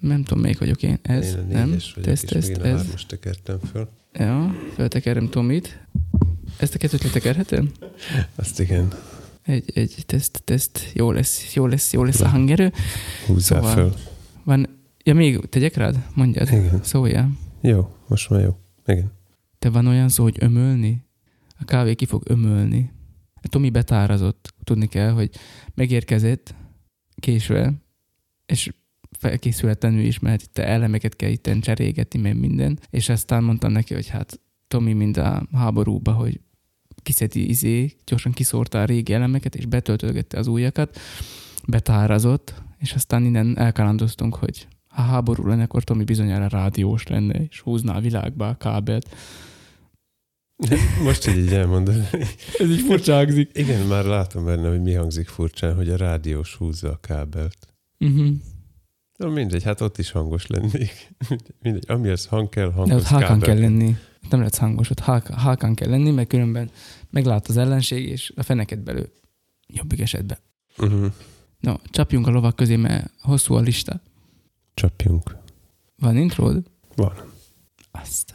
Nem tudom, melyik vagyok én. Ez, Én nem? vagyok, Teszt, ez. hármas tekertem föl. Ja, feltekerem Tomit. Ezt a kettőt letekerhetem? Azt igen, Egy, egy teszt, teszt. Jó lesz, jó lesz, jó lesz a hangerő. húzzál Szóval- föl. Van, ja még tegyek rád? Mondjad. Igen. Szóljál. Jó, most már jó. Igen. Te van olyan szó, hogy ömölni? A kávé ki fog ömölni. Tomi betárazott. Tudni kell, hogy megérkezett késve, és felkészületlenül is, mert itt elemeket kell itt cserégetni, meg minden. És aztán mondtam neki, hogy hát Tomi mind a háborúba, hogy kiszedi izé, gyorsan kiszórta a régi elemeket, és betöltögette az újakat, betárazott, és aztán innen elkalandoztunk, hogy ha háború lenne, akkor Tomi bizonyára rádiós lenne, és húzná a világba a kábelt. Most, hogy így elmondod. Ez így furcsa hangzik. Igen, már látom benne, hogy mi hangzik furcsán, hogy a rádiós húzza a kábelt. Uh-huh. Na mindegy, hát ott is hangos lennék. Mindegy, amihez hang kell, De hangos ott hákán kábel. kell lenni. Nem lehet hangos, ott hák, hákán kell lenni, mert különben meglát az ellenség, és a feneket belő. Jobbik esetben. Uh-huh. No, csapjunk a lovak közé, mert hosszú a lista. Csapjunk. Van intród? Van. Azt.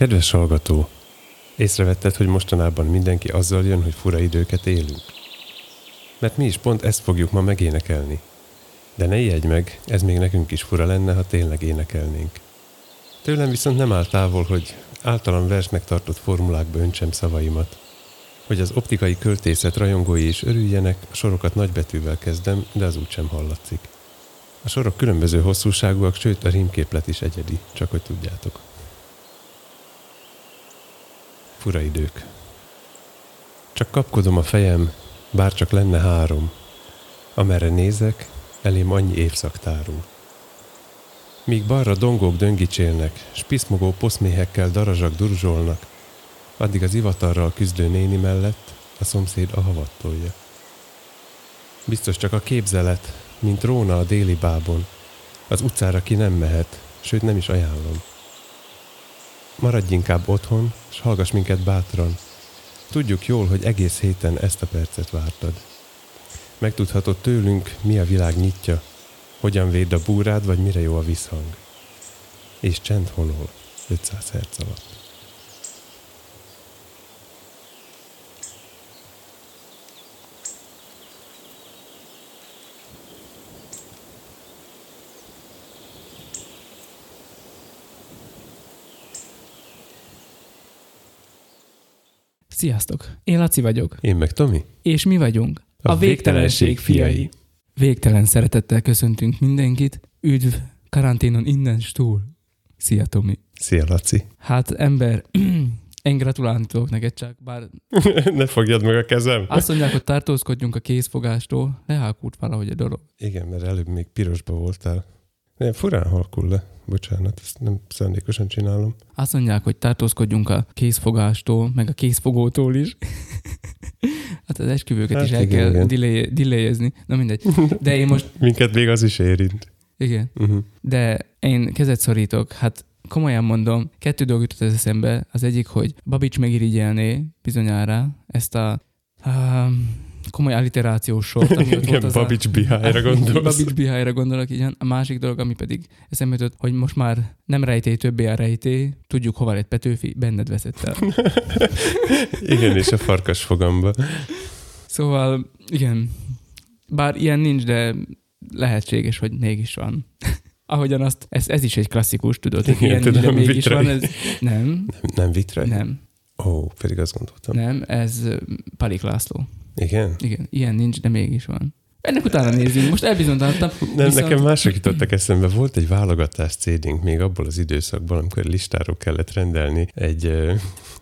Kedves hallgató, észrevetted, hogy mostanában mindenki azzal jön, hogy fura időket élünk? Mert mi is pont ezt fogjuk ma megénekelni. De ne ijedj meg, ez még nekünk is fura lenne, ha tényleg énekelnénk. Tőlem viszont nem áll távol, hogy általam versnek tartott formulákba öntsem szavaimat. Hogy az optikai költészet rajongói is örüljenek, a sorokat nagybetűvel kezdem, de az úgysem hallatszik. A sorok különböző hosszúságúak, sőt a rímképlet is egyedi, csak hogy tudjátok. Fura idők. Csak kapkodom a fejem, bár csak lenne három. Amerre nézek, elém annyi évszak tárul. Míg balra dongók döngicsélnek, s piszmogó poszméhekkel darazsak durzsolnak, addig az ivatarral küzdő néni mellett a szomszéd a havat tolja. Biztos csak a képzelet, mint róna a déli bábon, az utcára ki nem mehet, sőt nem is ajánlom. Maradj inkább otthon, és hallgass minket bátran. Tudjuk jól, hogy egész héten ezt a percet vártad. Megtudhatod tőlünk, mi a világ nyitja, hogyan véd a búrád, vagy mire jó a visszhang. És csend honol 500 herc alatt. Sziasztok! Én Laci vagyok, Én meg Tomi? és mi vagyunk A a, végtelenség fiai. Végtelen szeretettel köszöntünk mindenkit. Üdv karanténon innen stúl. Szia, Tomi! Szia, Laci. Hát ember, én gratulálni tudok neked csak, bár ne fogjad meg a kezem. azt mondják, hogy tartózkodjunk a kézfogástól, lehákult valahogy a dolog. Igen, mert előbb még pirosba voltál. Nem, furán halkul le. Bocsánat, ezt nem szándékosan csinálom. Azt mondják, hogy tartózkodjunk a kézfogástól, meg a kézfogótól is. hát az esküvőket Hát is el igen, kell delay- delayezni. Na mindegy. De én most, Minket még az is érint. igen, Uh-huh. de én kezet szorítok. Hát komolyan mondom, kettő dolog jutott az eszembe. Az egyik, hogy Babics megirigyelné bizonyára ezt a um, komoly alliterációs sort, ami ott Igen, volt Babics Bihályra gondolsz. Babics Bihályra gondolok, igen. A másik dolog, ami pedig eszembe jutott, hogy most már nem rejtély, többé a rejtély, tudjuk hova lett Petőfi, benned veszett el. Igen, és a farkas fogamba. Szóval, igen, bár ilyen nincs, de lehetséges, hogy mégis van. Ahogyan azt, ez, ez is egy klasszikus, tudod, hogy ilyen nincs, de tudom, mégis vitrai. van. Ez, nem, Nem, nem vitrai? nem, Ó, pedig azt gondoltam. nem, ez Palik László. Igen? Igen, ilyen nincs, de mégis van. Ennek utána nézzünk, most elbizonytalanodtam. Nem, Viszont- nekem mások jutottak eszembe. Volt egy válogatás CD-nk még abból az időszakból, amikor listáról kellett rendelni egy,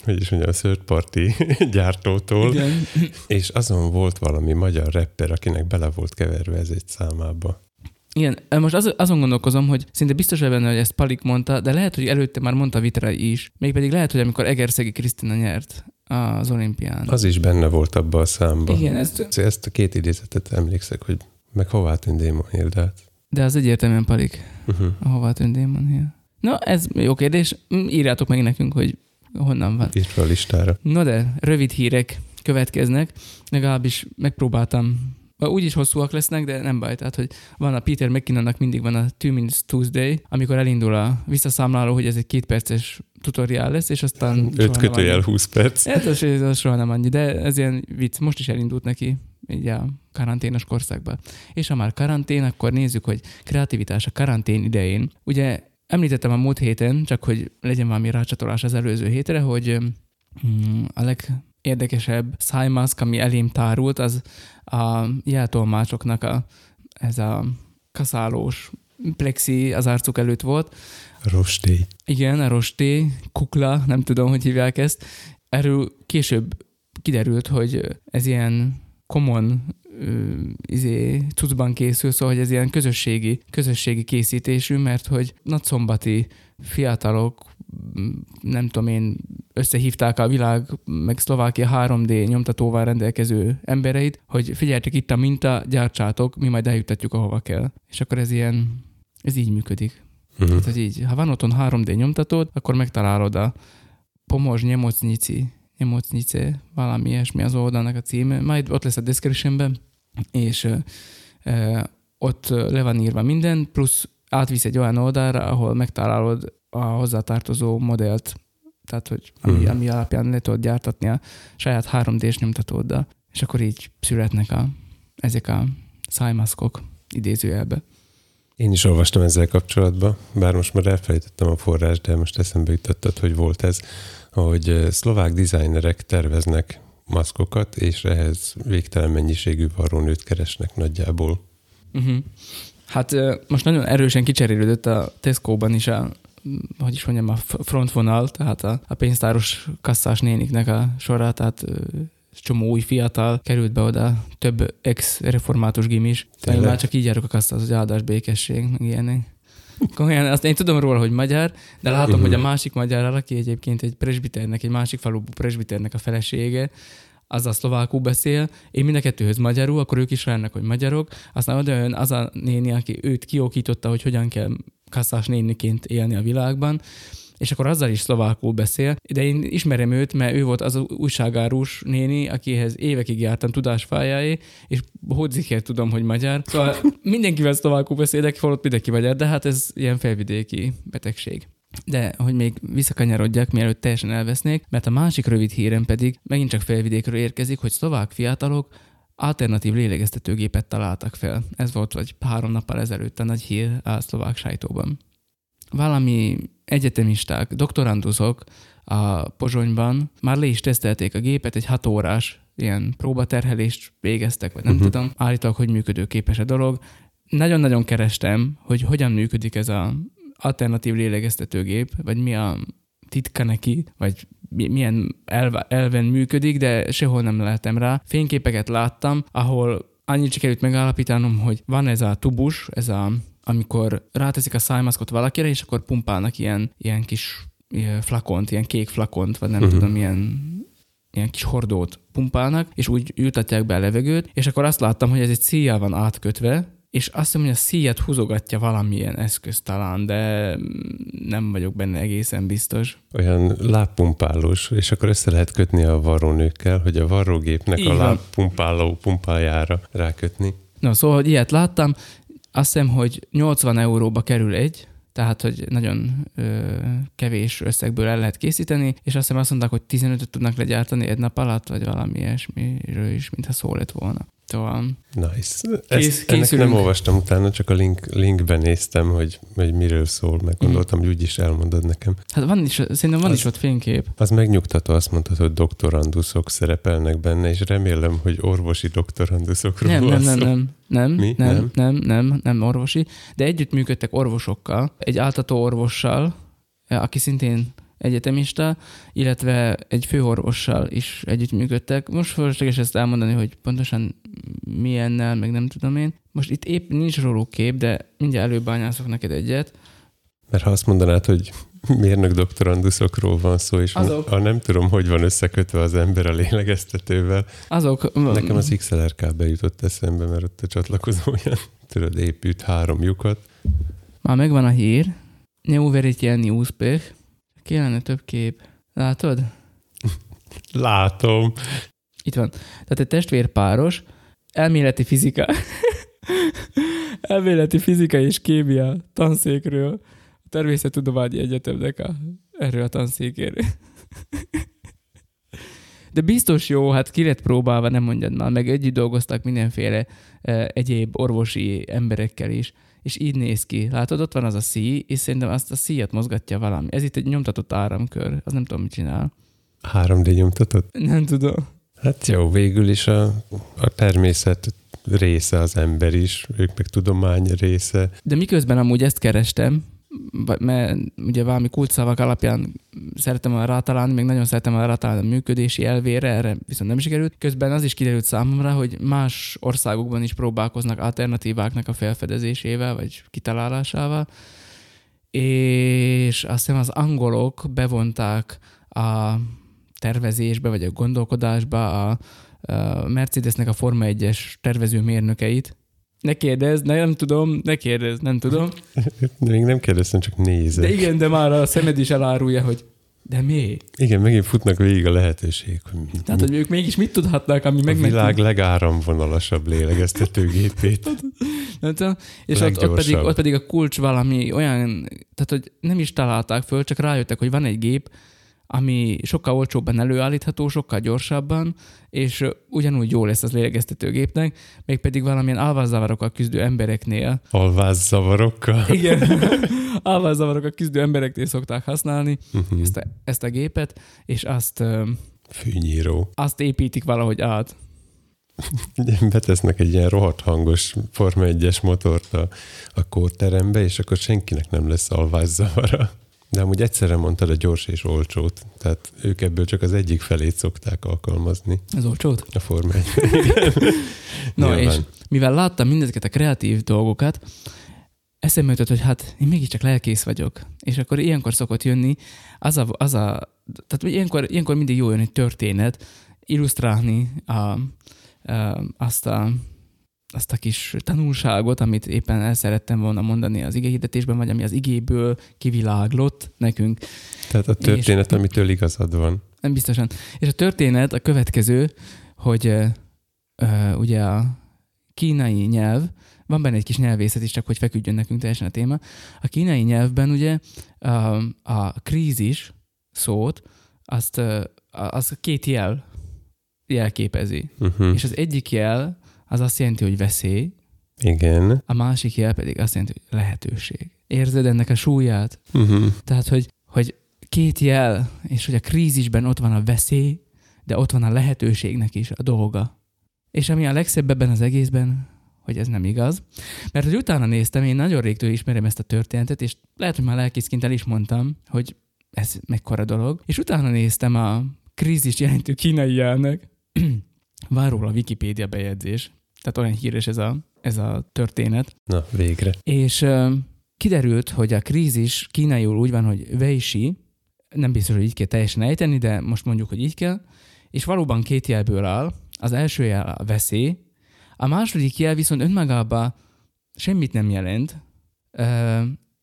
hogy is mondjam, third party gyártótól, Igen. és azon volt valami magyar rapper, akinek bele volt keverve ez egy számába. Igen, most az, azon gondolkozom, hogy szinte biztos benne, hogy ezt Palik mondta, de lehet, hogy előtte már mondta Vitra is. Mégpedig lehet, hogy amikor Egerszegi Krisztina nyert az olimpián. Az is benne volt abba a számba. Igen, ez, Ezt a két idézetet emlékszek, hogy Meg hová tűnt Démon Hill, de az egyértelműen palik. Uh-huh. Hová tűnt Démon Hill? Na, ez jó kérdés. Írjátok meg nekünk, hogy honnan van. Írt fel a listára. No de, rövid hírek következnek. Legalábbis megpróbáltam úgy is hosszúak lesznek, de nem baj. Tehát, hogy van a Peter McKinnonnak mindig van a Two Minutes Tuesday, amikor elindul a visszaszámláló, hogy ez egy két perces tutoriál lesz, és aztán... Öt kötőjel annyi. 20 perc. Hát az, az soha nem annyi, de ez ilyen vicc. Most is elindult neki így a karanténos korszakban. És ha már karantén, akkor nézzük, hogy kreativitás a karantén idején. Ugye említettem a múlt héten, csak hogy legyen valami rácsatolás az előző hétre, hogy mm, a legérdekesebb szájmaszk, ami elém tárult, az a jeltolmácsoknak a, ez a kaszálós plexi az arcuk előtt volt. Rosté. Igen, a rosté, kukla, nem tudom, hogy hívják ezt. Erről később kiderült, hogy ez ilyen common izé, cuccban készül, szóval hogy ez ilyen közösségi, közösségi készítésű, mert hogy nagyszombati fiatalok, nem tudom én, összehívták a világ, meg Szlovákia 3D nyomtatóval rendelkező embereit, hogy figyeljetek itt a minta, gyártsátok, mi majd eljutatjuk ahova kell. És akkor ez ilyen, ez így működik. Uh-huh. Tehát, hogy így, ha van otthon 3D nyomtatód, akkor megtalálod a Pomozs Nyemocnici, Nyemocnice, valami ilyesmi az oldalnak a címe, majd ott lesz a descriptionben, és ö, ott le van írva minden, plusz átvisz egy olyan oldalra, ahol megtalálod a hozzátartozó modellt, tehát hogy ami, Mhm. ami alapján le tudod gyártatni a saját 3D-s nyomtatóddal, és akkor így születnek a, ezek a szájmaszkok idézőjelbe. Én is olvastam ezzel kapcsolatban, bár most már elfelejtettem a forrás, de most eszembe jutottad, hogy volt ez, hogy szlovák dizájnerek terveznek maszkokat, és ehhez végtelen mennyiségű varrónőt keresnek nagyjából. Uh-huh. Hát most nagyon erősen kicserélődött a Tesco-ban is a, hogy is mondjam, a frontvonal, tehát a, a pénztáros kasszás néniknek a sora, tehát csomó új fiatal került be oda, több ex-református gimis. Én már csak így járok a kasszához, hogy áldás békesség, meg ilyenek. Komolyan, azt én tudom róla, hogy magyar, de látom, Mhm. hogy a másik magyar, aki egyébként egy presbiternek, egy másik falu presbiternek a felesége, az a szlovákul beszél, én mind a kettőhöz magyarul, akkor ők is rájönnek, hogy magyarok, aztán oda jön az a néni, aki őt kiokította, hogy hogyan kell kasszás néniként élni a világban, és akkor azzal is szlovákul beszél, de én ismerem őt, mert ő volt az újságárus néni, akihez évekig jártam tudásfájáé, és hodzikért tudom, hogy magyar. Szóval mindenkivel szlovákul beszélek, holott mindenki magyar, de hát ez ilyen felvidéki betegség. De hogy még visszakanyarodjak, mielőtt teljesen elvesznék, mert a másik rövid hírem pedig megint csak felvidékről érkezik, hogy szlovák fiatalok alternatív lélegeztetőgépet találtak fel. Ez volt vagy három nappal ezelőtt a nagy hír a szlovák sajtóban. Valami egyetemisták, doktoranduszok a Pozsonyban már le is tesztelték a gépet, egy hat órás ilyen próbaterhelést végeztek, vagy nem uh-huh. tudom, állítólag, hogy működőképes a dolog. Nagyon-nagyon kerestem, hogy hogyan működik ez a alternatív lélegeztetőgép, vagy mi a titka neki, vagy milyen elve, elven működik, de sehol nem lehetem rá. Fényképeket láttam, ahol annyit sikerült megállapítanom, hogy van ez a tubus, ez a, amikor ráteszik a szájmaszkot valakire, és akkor pumpálnak ilyen, ilyen kis ilyen flakont, ilyen kék flakont, vagy nem uh-huh. tudom, ilyen ilyen kis hordót pumpálnak, és úgy jutatják be a levegőt, és akkor azt láttam, hogy ez egy szíjjal van átkötve, és azt hiszem, hogy a szíjat húzogatja valamilyen eszköz talán, de nem vagyok benne egészen biztos. Olyan lábpumpálós, és akkor össze lehet kötni a varrónőkkel, hogy a varrógépnek Így a lábpumpáló pumpájára rákötni. No, szóval, hogy ilyet láttam, azt hiszem, hogy 80 euróba kerül egy, tehát, hogy nagyon ö, kevés összegből el lehet készíteni, és azt hiszem azt mondták, hogy 15-öt tudnak legyártani egy nap alatt, vagy valami ilyesmiről is, mintha szó lett volna. Szóval, Nice. Kész- Ezt, ennek nem olvastam utána, csak a link, linkben néztem, hogy, hogy miről szól, meg gondoltam, hogy úgyis elmondod nekem. hát van is, szerintem van Az- is ott fénykép. Az megnyugtató, azt mondtad, hogy doktoranduszok szerepelnek benne, és remélem, hogy orvosi doktoranduszokról Nem, nem, nem, nem, nem, Mi? nem, Nem? nem, nem, nem, nem orvosi, de együtt működtek orvosokkal, egy áltató orvossal, aki szintén egyetemista, illetve egy főorvossal is együttműködtek. Most fölösleges ezt elmondani, hogy pontosan milyennel, meg nem tudom én. Most itt épp nincs róluk kép, de mindjárt előbányászok neked egyet. Mert ha azt mondanád, hogy mérnök doktoranduszokról van szó, és Azok. a nem tudom, hogy van összekötve az ember a lélegeztetővel. Azok... Nekem az XLR kábel jutott eszembe, mert ott a csatlakozóján, tudod, épült három lyukat. Már megvan a hír. New Veritian Newspech. Kellene több kép. Látod? Látom. Itt van. Tehát egy testvérpáros, elméleti fizika, elméleti fizika és kémia tanszékről, a Természettudományi Egyetemnek a, erről a tanszékéről. De biztos jó, hát ki lett próbálva, nem mondjad már, meg együtt dolgoztak mindenféle eh, egyéb orvosi emberekkel is, és így néz ki. Látod, ott van az a szí, és szerintem azt a szíjat mozgatja valami. Ez itt egy nyomtatott áramkör, az nem tudom, mit csinál. 3D nyomtatott? Nem tudom. Hát jó, végül is a, a természet része az ember is, ők meg tudomány része. De miközben amúgy ezt kerestem, mert ugye valami kulcsszavak alapján szerettem volna rátalálni, még nagyon szerettem volna rátalálni a működési elvére, erre viszont nem sikerült. Közben az is kiderült számomra, hogy más országokban is próbálkoznak alternatíváknak a felfedezésével, vagy kitalálásával, és azt hiszem az angolok bevonták a tervezésbe, vagy a gondolkodásba a, a Mercedesnek a Forma 1-es tervezőmérnökeit. Ne kérdezz, ne, nem tudom, ne kérdezz, nem tudom. Még nem kérdeztem, csak nézek. De igen, de már a szemed is elárulja, hogy de mi? Igen, megint futnak végig a lehetőség, hogy mi, Tehát, hogy ők mégis mit tudhatnak, ami a meg világ legáramvonalasabb lélegeztetőgépét. És ott, ott, pedig, ott pedig a kulcs valami olyan, tehát hogy nem is találták föl, csak rájöttek, hogy van egy gép, ami sokkal olcsóbban előállítható, sokkal gyorsabban, és ugyanúgy jó lesz az lélegeztetőgépnek, mégpedig valamilyen alvászavarokkal küzdő embereknél. Alvászavarokkal. Igen, alvászavarokkal küzdő embereknél szokták használni Mhm. ezt a, ezt a gépet, és azt, Fűnyíró. azt építik valahogy át. Betesznek egy ilyen rohadt hangos Forma 1-es motort a, a kórterembe, és akkor senkinek nem lesz alvászavara. De amúgy egyszerre mondtad a gyors és olcsót, tehát ők ebből csak az egyik felét szokták alkalmazni, Ez olcsót? a Forma 1 Na Nyilván. és mivel láttam mindezeket a kreatív dolgokat, eszembe jutott, hogy hát én mégiscsak lelkész vagyok. És akkor ilyenkor szokott jönni az a, az a tehát ilyenkor, ilyenkor mindig jó jön egy történet, illusztrálni a, a, azt, a, azt a kis tanulságot, amit éppen el szerettem volna mondani az igéhirdetésben, vagy ami az igéből kiviláglott nekünk. Tehát a történet, amitől igazad van. Nem biztosan. És a történet a következő, hogy ö, ugye a kínai nyelv, van benne egy kis nyelvészet is, csak hogy feküdjön nekünk teljesen a téma. A kínai nyelvben ugye a, a krízis szót, azt a- az két jel jelképezi. Uh-huh. És az egyik jel az azt jelenti, hogy veszély, Igen. a másik jel pedig azt jelenti, hogy lehetőség. Érzed ennek a súlyát? Uh-huh. Tehát, hogy, hogy két jel, és hogy a krízisben ott van a veszély, de ott van a lehetőségnek is a dolga. És ami a legszebb ebben az egészben, hogy ez nem igaz. Mert hogy utána néztem, én nagyon régtől ismerem ezt a történetet, és lehet, hogy már lelkészként el is mondtam, hogy ez mekkora dolog. És utána néztem a krízis jelentő kínai jelnek, van róla a Wikipédia bejegyzés, tehát olyan híres ez a, ez a történet, Na, végre. és kiderült, hogy a krízis kínaiul úgy van, hogy Weishi, nem biztos, hogy így kell teljesen ejteni, de most mondjuk, hogy így kell, és valóban két jelből áll. Az első jel a veszély, a második jel viszont önmagában semmit nem jelent.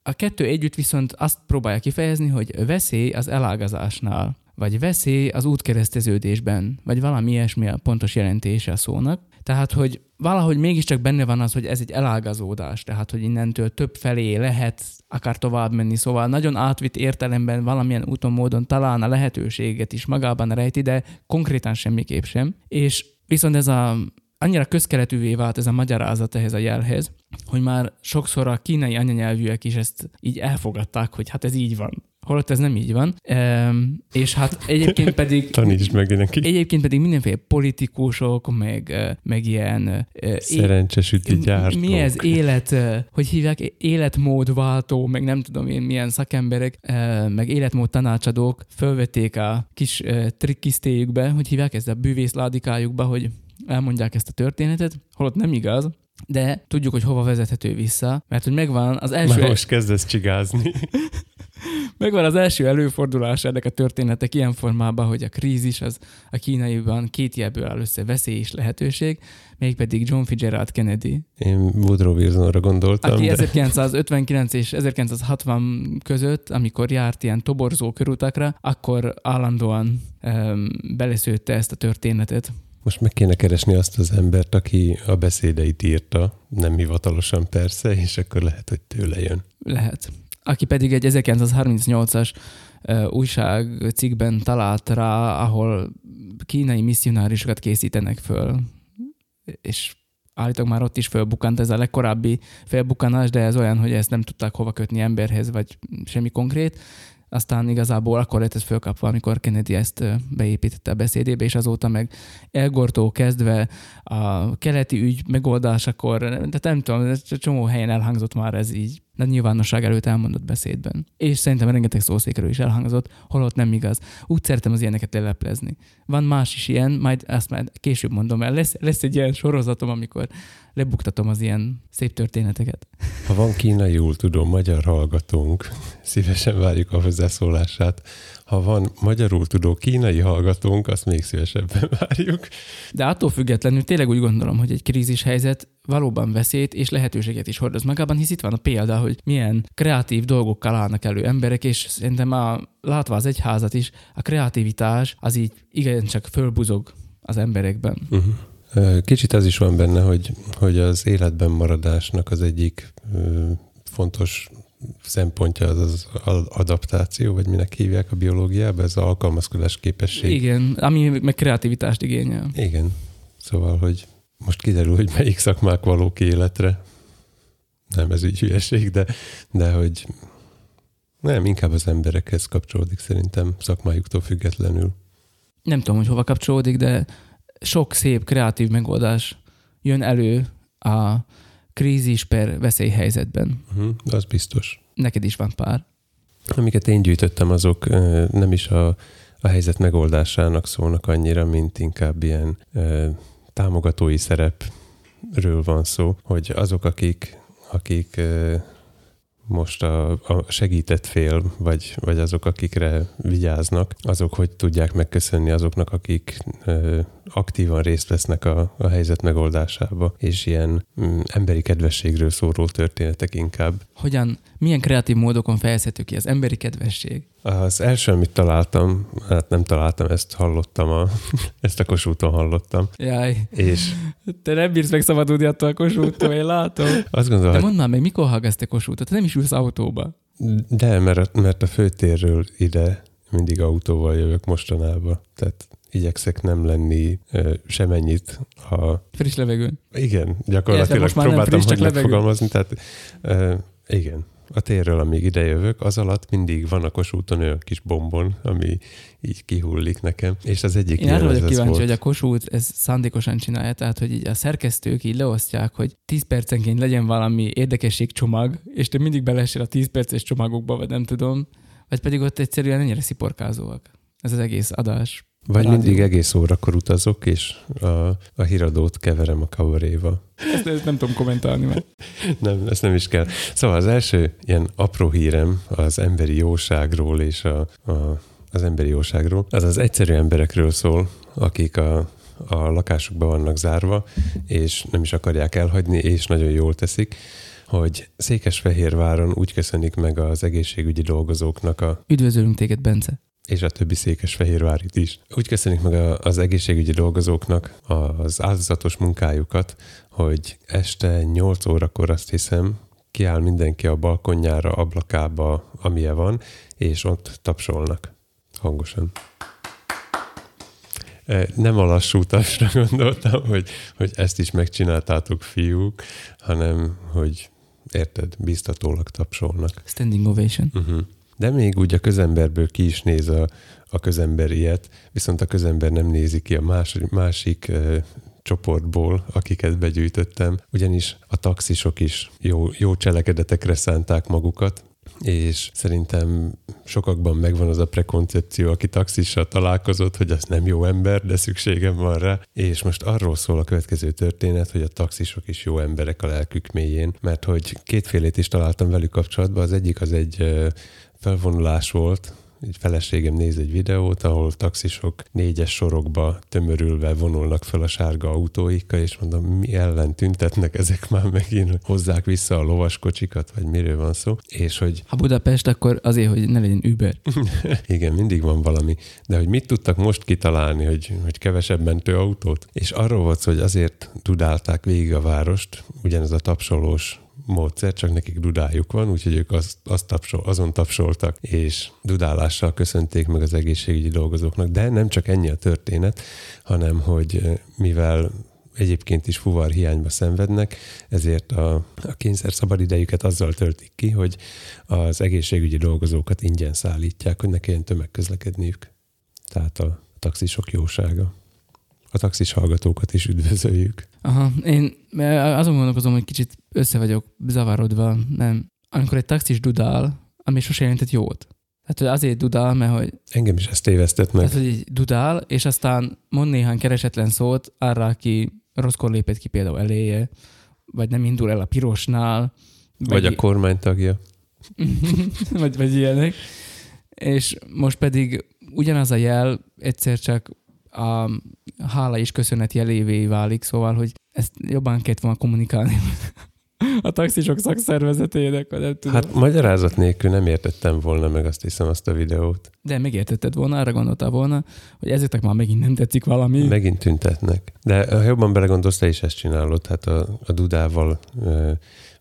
A kettő együtt viszont azt próbálja kifejezni, hogy veszély az elágazásnál, vagy veszély az útkereszteződésben, vagy valami ilyesmi a pontos jelentése a szónak. Tehát, hogy valahogy mégiscsak benne van az, hogy ez egy elágazódás, tehát, hogy innentől több felé lehet akár tovább menni, szóval nagyon átvitt értelemben valamilyen úton, módon talán a lehetőséget is magában rejti, de konkrétan semmiképp sem. És viszont ez a annyira közkeletűvé vált ez a magyarázat ehhez a jelhez, hogy már sokszor a kínai anyanyelvűek is ezt így elfogadták, hogy hát ez így van. Holott ez nem így van. Ehm, és hát egyébként pedig Tanítsd meg neki. Egyébként pedig mindenféle politikusok, meg, meg ilyen... Szerencsesüti gyártók. mi ez élet, hogy hívják, életmódváltó, meg nem tudom én milyen szakemberek, meg életmód tanácsadók fölvették a kis trikkisztéjükbe, hogy hívják ezt a bűvészládikájukba, hogy elmondják ezt a történetet, holott nem igaz, de tudjuk, hogy hova vezethető vissza, mert hogy megvan az első... Már most kezdesz csigázni. Megvan az első előfordulás ennek a történetek ilyen formában, hogy a krízis az a kínaiban két jelből áll össze, veszély és lehetőség, mégpedig John Fitzgerald Kennedy. Én Woodrow Wilsonra gondoltam. Aki de... 1959 és 1960 között, amikor járt ilyen toborzó körutakra, akkor állandóan um, beleszőtte ezt a történetet. Most meg kéne keresni azt az embert, aki a beszédeit írta, nem hivatalosan persze, és akkor lehet, hogy tőle jön. Lehet. Aki pedig egy 1938-as uh, újságcikkben talált rá, ahol kínai misszionárisokat készítenek föl, és állítólag már ott is fölbukant ez a legkorábbi felbukkanás, de ez olyan, hogy ezt nem tudták hova kötni emberhez, vagy semmi konkrét. Aztán igazából akkor lett ez fölkapva, amikor Kennedy ezt beépítette a beszédébe, és azóta meg elgortó kezdve a keleti ügy megoldásakor, de nem tudom, csomó helyen elhangzott már ez így de nyilvánosság előtt elmondott beszédben. És szerintem rengeteg szószékről is elhangzott, holott nem igaz. Úgy szeretem az ilyeneket leleplezni. Van más is ilyen, majd ezt már később mondom el. Lesz, lesz egy ilyen sorozatom, amikor lebuktatom az ilyen szép történeteket. Ha van kínaiul tudom magyar hallgatónk, szívesen várjuk a hozzászólását ha van magyarul tudó kínai hallgatónk, azt még szívesebben várjuk. De attól függetlenül tényleg úgy gondolom, hogy egy krízis helyzet valóban veszélyt és lehetőséget is hordoz magában, hisz itt van a példa, hogy milyen kreatív dolgokkal állnak elő emberek, és szerintem a, látva az egyházat is, a kreativitás az így igencsak fölbuzog az emberekben. Uh-huh. Kicsit az is van benne, hogy, hogy az életben maradásnak az egyik fontos szempontja az az adaptáció, vagy minek hívják a biológiában, ez az alkalmazkodás képesség. Igen, ami meg kreativitást igényel. Igen. Szóval, hogy most kiderül, hogy melyik szakmák valók életre. Nem ez így hülyeség, de, de hogy nem, inkább az emberekhez kapcsolódik szerintem szakmájuktól függetlenül. Nem tudom, hogy hova kapcsolódik, de sok szép kreatív megoldás jön elő a krízis per veszélyhelyzetben. Uh-huh, az biztos. Neked is van pár. Amiket én gyűjtöttem, azok nem is a, a helyzet megoldásának szólnak annyira, mint inkább ilyen ö, támogatói szerepről van szó, hogy azok, akik, akik ö, most a, a segített fél, vagy, vagy azok, akikre vigyáznak, azok hogy tudják megköszönni azoknak, akik ö, aktívan részt vesznek a, a helyzet megoldásába, és ilyen mm, emberi kedvességről szóló történetek inkább. Hogyan, milyen kreatív módokon fejezhető ki az emberi kedvesség? Az első, amit találtam, hát nem találtam, ezt hallottam, a, ezt a kosúton hallottam. Jaj. És... Te nem bírsz megszabadulni attól a kosútól, én látom. Azt gondolom, De mondd már meg, mikor hallgatsz te kosútot? Te nem is ülsz autóba. De, mert, mert a főtérről ide mindig autóval jövök mostanában. Tehát igyekszek nem lenni semennyit a... Friss levegőn. Igen, gyakorlatilag most már próbáltam, friss, hogy megfogalmazni. Tehát uh, igen, a térről, amíg idejövök, az alatt mindig van a kosúton olyan kis bombon, ami így kihullik nekem. És az egyik Én arra vagyok kíváncsi, volt. hogy a kosút ez szándékosan csinálja, tehát hogy így a szerkesztők így leosztják, hogy 10 percenként legyen valami érdekességcsomag, és te mindig belesél a 10 perces csomagokba, vagy nem tudom, vagy pedig ott egyszerűen ennyire sziporkázóak. Ez az egész adás. Vagy mindig egész órakor utazok, és a, a híradót keverem a kabaréval. Ezt, ezt nem tudom kommentálni már. nem, ezt nem is kell. Szóval az első ilyen apró hírem az emberi jóságról és a, a, az emberi jóságról, az az egyszerű emberekről szól, akik a, a lakásukban vannak zárva, és nem is akarják elhagyni, és nagyon jól teszik hogy Székesfehérváron úgy köszönik meg az egészségügyi dolgozóknak a... Üdvözlünk téged, Bence! És a többi Székesfehérvárit is. Úgy köszönik meg az egészségügyi dolgozóknak az áldozatos munkájukat, hogy este 8 órakor azt hiszem, kiáll mindenki a balkonjára, ablakába, amilyen van, és ott tapsolnak hangosan. E, nem a lassú tapsra gondoltam, hogy, hogy ezt is megcsináltátok, fiúk, hanem, hogy érted, biztatólag tapsolnak. Standing ovation. Uh-huh. De még úgy a közemberből ki is néz a, a közember ilyet, viszont a közember nem nézi ki a más, másik e, csoportból, akiket begyűjtöttem, ugyanis a taxisok is jó, jó cselekedetekre szánták magukat, és szerintem sokakban megvan az a prekoncepció, aki taxissal találkozott, hogy az nem jó ember, de szükségem van rá. És most arról szól a következő történet, hogy a taxisok is jó emberek a lelkük mélyén, mert hogy kétfélét is találtam velük kapcsolatban. Az egyik az egy felvonulás volt, egy feleségem néz egy videót, ahol taxisok négyes sorokba tömörülve vonulnak fel a sárga autóikkal, és mondom, mi ellen tüntetnek ezek már megint, hozzák vissza a lovaskocsikat, vagy miről van szó, és hogy... Ha Budapest, akkor azért, hogy ne legyen Uber. Igen, mindig van valami. De hogy mit tudtak most kitalálni, hogy, hogy kevesebb mentőautót? És arról volt hogy azért tudálták végig a várost, ugyanez a tapsolós módszer, csak nekik dudájuk van, úgyhogy ők azt, azt tapsol, azon tapsoltak, és dudálással köszönték meg az egészségügyi dolgozóknak. De nem csak ennyi a történet, hanem hogy mivel egyébként is fuvar hiányba szenvednek, ezért a, a kényszer szabadidejüket azzal töltik ki, hogy az egészségügyi dolgozókat ingyen szállítják, hogy ne kelljen tömegközlekedniük. Tehát a taxisok jósága. A taxis hallgatókat is üdvözöljük. Aha, én azon gondolkozom, hogy kicsit össze vagyok zavarodva, nem. Amikor egy taxis dudál, ami sose jelentett jót. Hogy azért dudál, mert hogy... Engem is ezt tévesztett meg. Tehát, hogy így dudál, és aztán mond néhány keresetlen szót arra, aki rosszkor lépett ki például eléje, vagy nem indul el a pirosnál. Vagy, vagy a kormány tagja. vagy, vagy ilyenek. És most pedig ugyanaz a jel egyszer csak a hála és köszönet jelévé válik, szóval, hogy ezt jobban kellett volna kommunikálni a taxisok szakszervezetének, nem tudom. Hát magyarázat nélkül nem értettem volna meg azt hiszem azt a videót. De megértetted volna, arra gondoltál volna, hogy ezeknek már megint nem tetszik valami. Megint tüntetnek. De ha jobban belegondolsz, te is ezt csinálod. Hát a, a Dudával ö,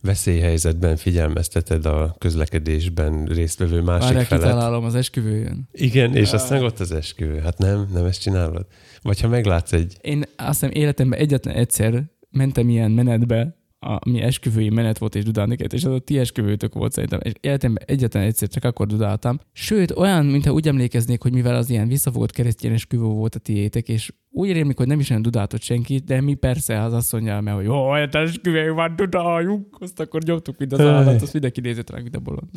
veszélyhelyzetben figyelmezteted a közlekedésben résztvevő másik Várják, felet. kitalálom az esküvőjön. Igen, és aztán ott az esküvő. Hát nem, nem ezt csinálod. Vagy ha meglátsz egy... Én azt hiszem életemben egyetlen egyszer mentem ilyen menetbe, ami esküvői menet volt, és dudálni és az a ti esküvőtök volt szerintem, és életemben egyetlen egyszer csak akkor dudáltam. Sőt, olyan, mintha úgy emlékeznék, hogy mivel az ilyen visszafogott keresztény esküvő volt a tiétek, és úgy rémlik, hogy nem is olyan dudáltott senki, de mi persze az asszonyjal, mert hogy jó, olyan esküvő van, dudáljunk, azt akkor nyomtuk, mint az állat, azt mindenki nézett rá, mint a bolond.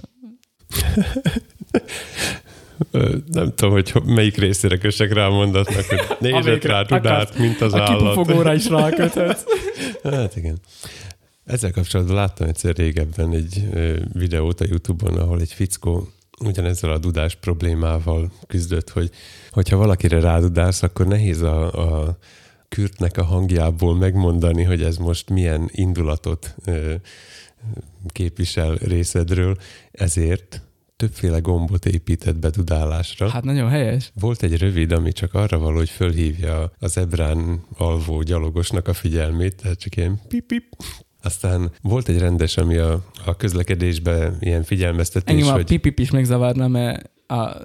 nem tudom, hogy melyik részére kösek rá a mondatnak, hogy nézett rá tudát, mint az a állat. A is ráköthetsz. hát igen. Ezzel kapcsolatban láttam egyszer régebben egy videót a Youtube-on, ahol egy fickó ugyanezzel a dudás problémával küzdött, hogy hogyha valakire rádudálsz, akkor nehéz a, a kürtnek a hangjából megmondani, hogy ez most milyen indulatot képvisel részedről, ezért többféle gombot épített be dudálásra. Hát nagyon helyes. Volt egy rövid, ami csak arra való, hogy fölhívja az ebrán alvó gyalogosnak a figyelmét, tehát csak ilyen pip-pip, aztán volt egy rendes, ami a, a közlekedésben ilyen figyelmeztetés, Engem hogy... a pipip is megzavarna, mert a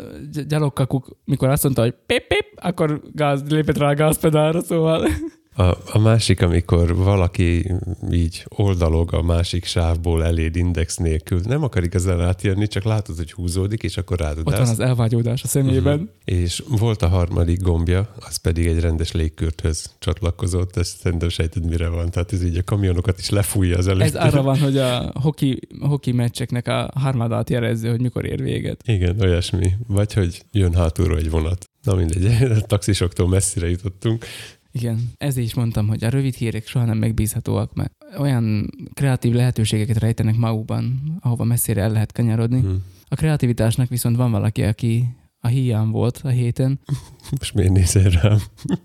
gyalogkakuk, mikor azt mondta, hogy pip, pip, akkor gáz, lépett rá a gázpedálra, szóval... A, a másik, amikor valaki így oldalog a másik sávból eléd index nélkül, nem akar igazán átjönni, csak látod, hogy húzódik, és akkor rád. Ott van az elvágyódás a szemében. Uh-huh. És volt a harmadik gombja, az pedig egy rendes légkürthöz csatlakozott, ezt szerintem sejted, mire van. Tehát ez így a kamionokat is lefújja az előtt. Ez arra van, hogy a hoki, hoki meccseknek a harmadát jelező, hogy mikor ér véget. Igen, olyasmi. Vagy hogy jön hátulról egy vonat. Na mindegy, a taxisoktól messzire jutottunk. Igen, ezért is mondtam, hogy a rövid hírek soha nem megbízhatóak, mert olyan kreatív lehetőségeket rejtenek magukban, ahova messzire el lehet kanyarodni. Hmm. A kreativitásnak viszont van valaki, aki a hiány volt a héten. Most miért nézel rám?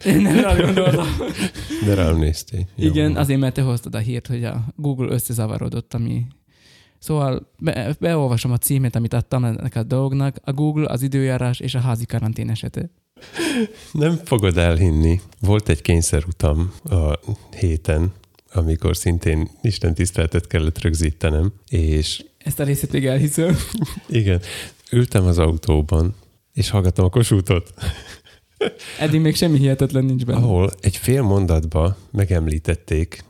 Én nem rám gondoltam. De rám néztél. Igen, Jó. azért, mert te hoztad a hírt, hogy a Google összezavarodott, ami Szóval be, beolvasom a címet, amit adtam ennek a dolognak, a Google, az időjárás és a házi karantén esete. Nem fogod elhinni. Volt egy kényszerutam a héten, amikor szintén Isten tiszteletet kellett rögzítenem, és... Ezt a részét még elhiszem. Igen. Ültem az autóban, és hallgattam a kosútot. Eddig még semmi hihetetlen nincs benne. Ahol egy fél mondatba megemlítették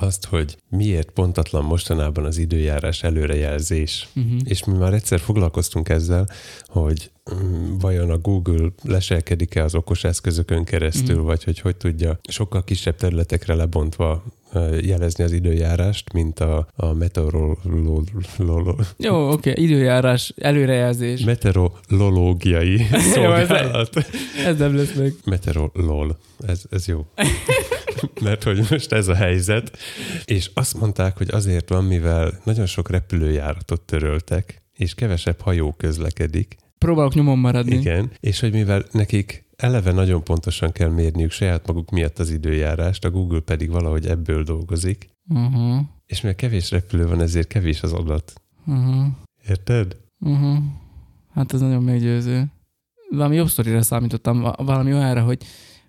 azt, hogy miért pontatlan mostanában az időjárás előrejelzés. Uh-huh. És mi már egyszer foglalkoztunk ezzel, hogy um, vajon a Google leselkedik-e az okos eszközökön keresztül, uh-huh. vagy hogy hogy tudja sokkal kisebb területekre lebontva jelezni az időjárást, mint a, a meteoroló... Jó, oké, okay. időjárás, előrejelzés. meteorológiai szolgálat. Ez nem lesz meg. Meteorolol. Ez, ez jó. Mert hogy most ez a helyzet. És azt mondták, hogy azért van, mivel nagyon sok repülőjáratot töröltek, és kevesebb hajó közlekedik. Próbálok nyomon maradni. Igen. És hogy mivel nekik eleve nagyon pontosan kell mérniük saját maguk miatt az időjárást, a Google pedig valahogy ebből dolgozik, Uh-huh. és mivel kevés repülő van, ezért kevés az adat. Uh-huh. Érted? Uh-huh. Hát ez nagyon meggyőző. Valami jobb sztorira számítottam, va- valami olyanra, hogy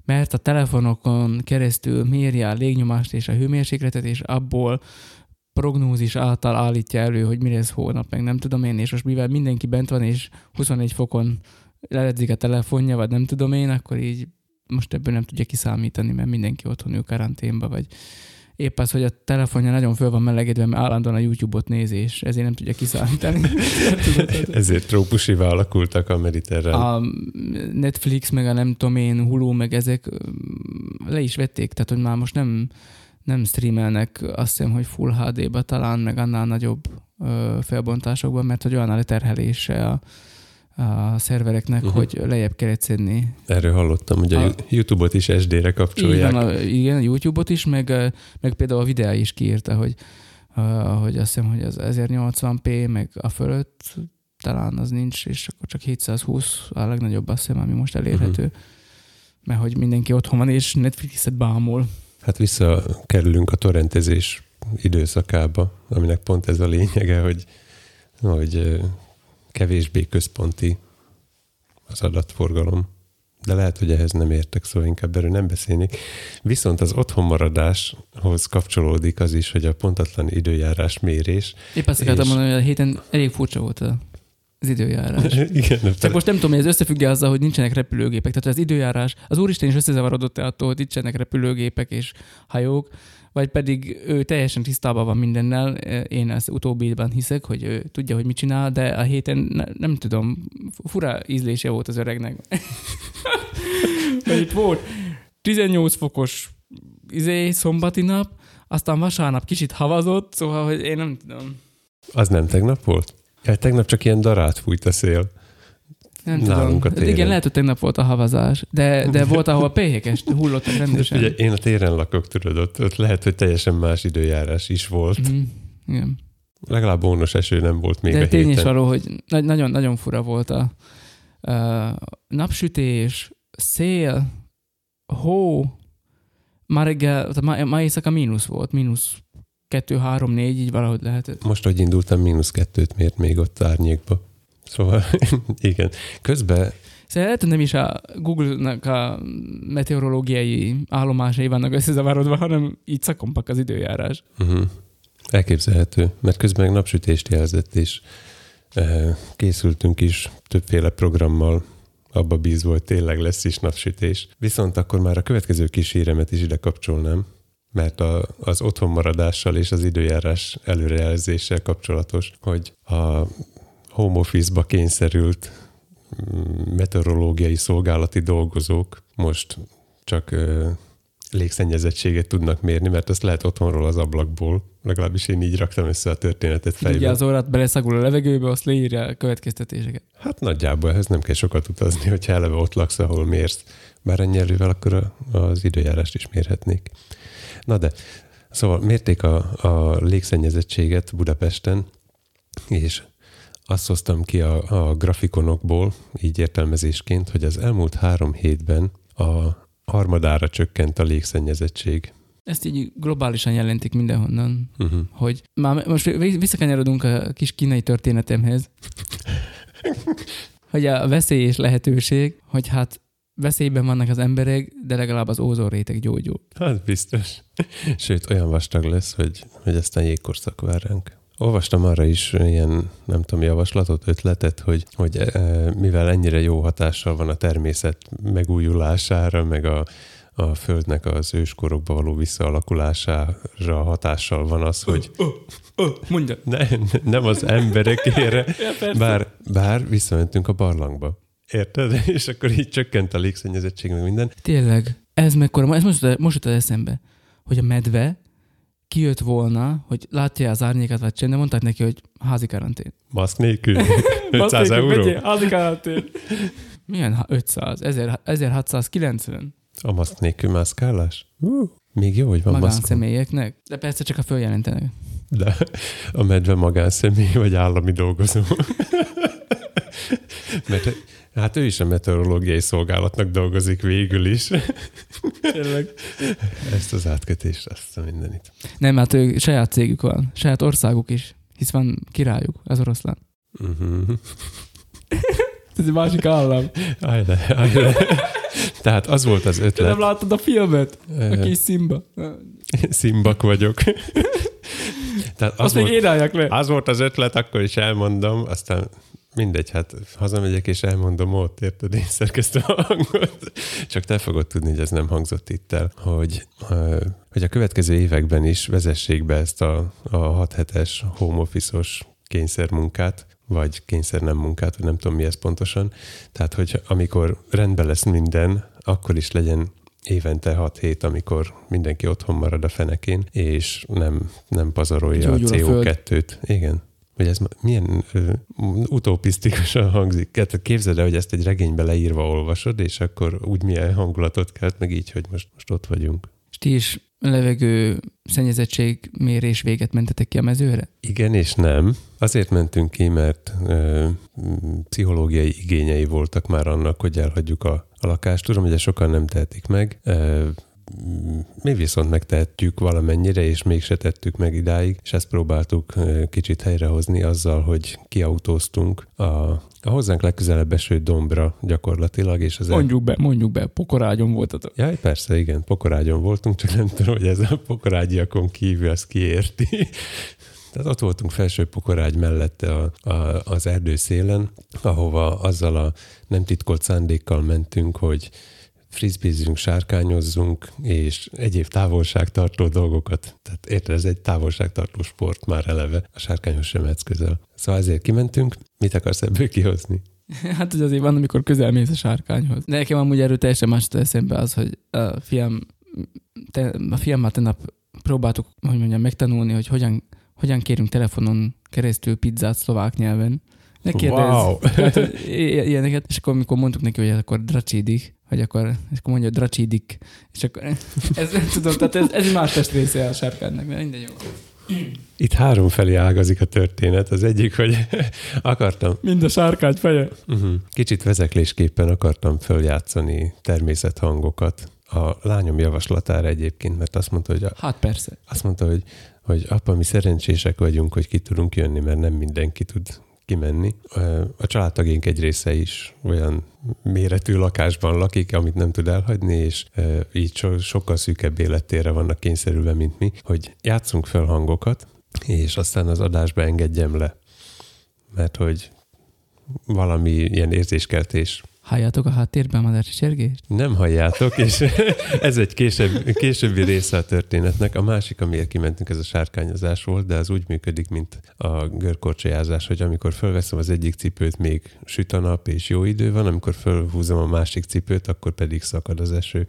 mert a telefonokon keresztül méri a légnyomást és a hőmérsékletet, és abból prognózis által állítja elő, hogy mi lesz hónap, meg nem tudom én, és most mivel mindenki bent van, és 21 fokon leledzik a telefonja, vagy nem tudom én, akkor így most ebből nem tudja kiszámítani, mert mindenki otthon ül karanténba, vagy épp az, hogy a telefonja nagyon föl van melegedve, mert állandóan a YouTube-ot nézi, és ezért nem tudja kiszámítani. Ezért trópusivá alakultak a mediterrán. a Netflix, meg a nem tudom én, Hulu, meg ezek le is vették, tehát hogy már most nem, nem streamelnek azt hiszem, hogy Full HD-ba talán, meg annál nagyobb ö, felbontásokban, mert hogy olyan a leterhelése a, a szervereknek, Uh-huh. hogy lejjebb kellett szedni. Erről hallottam, hogy a, A- YouTube-ot is SD-re kapcsolják. van, a, igen, a YouTube-ot is, meg, meg például a videó is kiírta, hogy, hogy azt hiszem, hogy az 1080p, meg a fölött talán az nincs, és akkor csak 720 a legnagyobb azt hiszem, ami most elérhető. Uh-huh. Mert hogy mindenki otthon van, és Netflixet bámul. Hát visszakerülünk a torrentezés időszakába, aminek pont ez a lényege, hogy, hogy kevésbé központi az adatforgalom. De lehet, hogy ehhez nem értek, szóval inkább erről nem beszélnék. Viszont az otthonmaradáshoz kapcsolódik az is, hogy a pontatlan időjárás mérés. Épp azt akartam És- mondani, hogy a héten elég furcsa volt a- az időjárás. Igen, Csak most nem tudom, hogy ez összefügg azzal, hogy nincsenek repülőgépek. Tehát az időjárás, az úristen is összezavarodott attól, hogy nincsenek repülőgépek és hajók, vagy pedig ő teljesen tisztában van mindennel. Én ezt utóbbiban hiszek, hogy ő tudja, hogy mit csinál, de a héten ne, nem tudom, fura ízlése volt az öregnek. Mert itt volt 18 fokos izé, szombati nap, aztán vasárnap kicsit havazott, szóval, hogy én nem tudom. Az nem tegnap volt? Ja, tegnap csak ilyen darát fújt a szél. Nem Nálunk a tudom. téren. Igen, lehet, hogy tegnap volt a havazás, de, de volt, ahol péhékes hullottak rendesen. Ugye én a téren lakok, tudod, ott, ott lehet, hogy teljesen más időjárás is volt. Mhm, Igen. Legalább ónos eső nem volt még De a tény is héten. való, hogy nagy- nagyon, nagyon fura volt a, a napsütés, szél, hó, ma reggel, ma, ma éjszaka mínusz volt, mínusz kettő, három, négy, így valahogy lehetett. Most, hogy indultam, mínusz kettőt mért még ott árnyékba. Szóval, igen. Közben Szóval lehet, hogy nem is a Google-nak a meteorológiai állomásai vannak összezavarodva, hanem így szakompak az időjárás. uh-huh, elképzelhető, mert közben meg napsütést jelzett, és uh, készültünk is többféle programmal, abba bízva, hogy tényleg lesz is napsütés. Viszont akkor már a következő kis híremet is ide kapcsolnám, mert a, az otthonmaradással és az időjárás előrejelzéssel kapcsolatos, hogy a home office-ba kényszerült mm, meteorológiai szolgálati dolgozók most csak ö, légszennyezettséget tudnak mérni, mert azt lehet otthonról az ablakból. Legalábbis én így raktam össze a történetet Ugye fejben. az órát beleszagul a levegőbe, azt leírja a következtetéseket. Hát nagyjából ehhez nem kell sokat utazni, hogyha eleve ott laksz, ahol mérsz. Bár ennyi elővel akkor a, az időjárást is mérhetnék. Na de, szóval mérték a, a légszennyezettséget Budapesten, és azt hoztam ki a, a grafikonokból, így értelmezésként, hogy az elmúlt három hétben a harmadára csökkent a légszennyezettség. Ezt így globálisan jelentik mindenhonnan, Uh-huh. hogy már most visszakanyarodunk a kis kínai történetemhez, hogy a veszély és lehetőség, hogy hát veszélyben vannak az emberek, de legalább az ózonréteg gyógyul. Hát biztos. Sőt, olyan vastag lesz, hogy, hogy aztán jégkorszak vár ránk. Olvastam arra is ilyen, nem tudom, javaslatot, ötletet, hogy, hogy e, mivel ennyire jó hatással van a természet megújulására, meg a, a Földnek az őskorokba való visszaalakulására hatással van az, hogy Mondja. ne, nem az emberekére, bár, bár visszamentünk a barlangba. Érted? És akkor így csökkent a légszennyezettség, meg minden. Tényleg, ez mekkora, ez most, most jutott eszembe, hogy a medve kijött volna, hogy látja az árnyékát vagy sem, de mondták neki, hogy házi karantén. Maszk nélkül? 500 euró? Vegyél, házi karantén. Milyen ha- 500? 1000, 1690 A maszk nélkül mászkálás? Uh, még jó, hogy van maszk. magánszemélyeknek? De persze csak a följelentenek. De a medve magánszemély vagy állami dolgozó. Mert hát ő is a meteorológiai szolgálatnak dolgozik végül is. Tényleg. Ezt az átkötést, azt a mindenit. Nem, hát ő, saját cégük van, saját országuk is, hisz van királyuk, az oroszlán. Uh-huh. Ez egy másik állam. Állj le. Tehát az volt az Te nem ötlet. láttad a filmet? A kis Simba. Szimbak vagyok. Tehát az Azt még volt, álljak le. az volt az ötlet, akkor is elmondom, aztán mindegy, hát hazamegyek és elmondom ott, érted, én szerkeztem a hangot. Csak te fogod tudni, hogy ez nem hangzott itt el, hogy, hogy a következő években is vezessék be ezt a, a 6 hetes home office-os kényszermunkát, vagy kényszer nem munkát, vagy nem tudom mi ez pontosan. Tehát, hogy amikor rendben lesz minden, akkor is legyen évente 6 hét, amikor mindenki otthon marad a fenekén, és nem, nem pazarolja a Gyógyul a föld. CO2-t. Igen. Hogy ez milyen ö, utopisztikusan hangzik. Tehát képzeld el, hogy ezt egy regénybe leírva olvasod, és akkor úgy milyen hangulatot kelt, meg így, hogy most, most ott vagyunk. És ti is levegő szennyezettség mérés véget mentetek ki a mezőre? Igen és nem. Azért mentünk ki, mert ö, pszichológiai igényei voltak már annak, hogy elhagyjuk a, a lakást. Tudom, hogy ezt sokan nem tehetik meg. Ö, mi viszont megtehetjük valamennyire, és mégse tettük meg idáig, és ezt próbáltuk kicsit helyrehozni azzal, hogy kiautóztunk a, a hozzánk legközelebb eső dombra gyakorlatilag, és az Mondjuk be, mondjuk be, pokorágyon voltatok. Jaj, persze, igen, pokorágyon voltunk, csak nem tudom, hogy ez a pokorágyiakon kívül azt kiérti. Tehát ott voltunk felső pokorágy mellette a, a, az erdő szélen, ahova azzal a nem titkolt szándékkal mentünk, hogy frisbeezünk, sárkányozzunk, és egyéb távolságtartó dolgokat. Tehát érted, ez egy távolságtartó sport már eleve, a sárkányhoz sem mehetsz közel. Szóval ezért kimentünk. Mit akarsz ebből kihozni? Hát, hogy azért van, amikor közel mész a sárkányhoz. De nekem amúgy erről teljesen más eszembe az, hogy a fiam, te, a fiammal tegnap próbáltuk, hogy mondjam, megtanulni, hogy hogyan, hogyan kérünk telefonon keresztül pizzát szlovák nyelven. Ne kérdezz. Wow. Tehát, ilyeneket. És akkor, amikor mondtuk neki, hogy akkor dracsidik, hogy akkor, és akkor mondja, dracsidik. És akkor ez nem tudom, tehát ez, ez egy más testrésze a sárkánynak, de mindegy jó. Itt három felé ágazik a történet. Az egyik, hogy akartam Mind a sárkány feje. Uh-huh. Kicsit vezeklésképpen akartam följátszani természethangokat. A lányom javaslatára egyébként, mert azt mondta, hogy, a, Hát persze. azt mondta, hogy, hogy apa, mi szerencsések vagyunk, hogy ki tudunk jönni, mert nem mindenki tud kimenni. A családtagénk egy része is olyan méretű lakásban lakik, amit nem tud elhagyni, és így so, sokkal szűkebb élettérre vannak kényszerülve, mint mi, hogy játszunk fel hangokat, és aztán az adásba engedjem le. Mert hogy valami ilyen érzéskeltés Halljátok a háttérben a madárcsi csergést? nem halljátok, és ez egy később, későbbi része a történetnek. A másik, amiért kimentünk, ez a sárkányozás volt, de az úgy működik, mint a görkorcsolyázás, hogy amikor fölveszem az egyik cipőt, még süt a nap és jó idő van, amikor fölhúzom a másik cipőt, akkor pedig szakad az eső.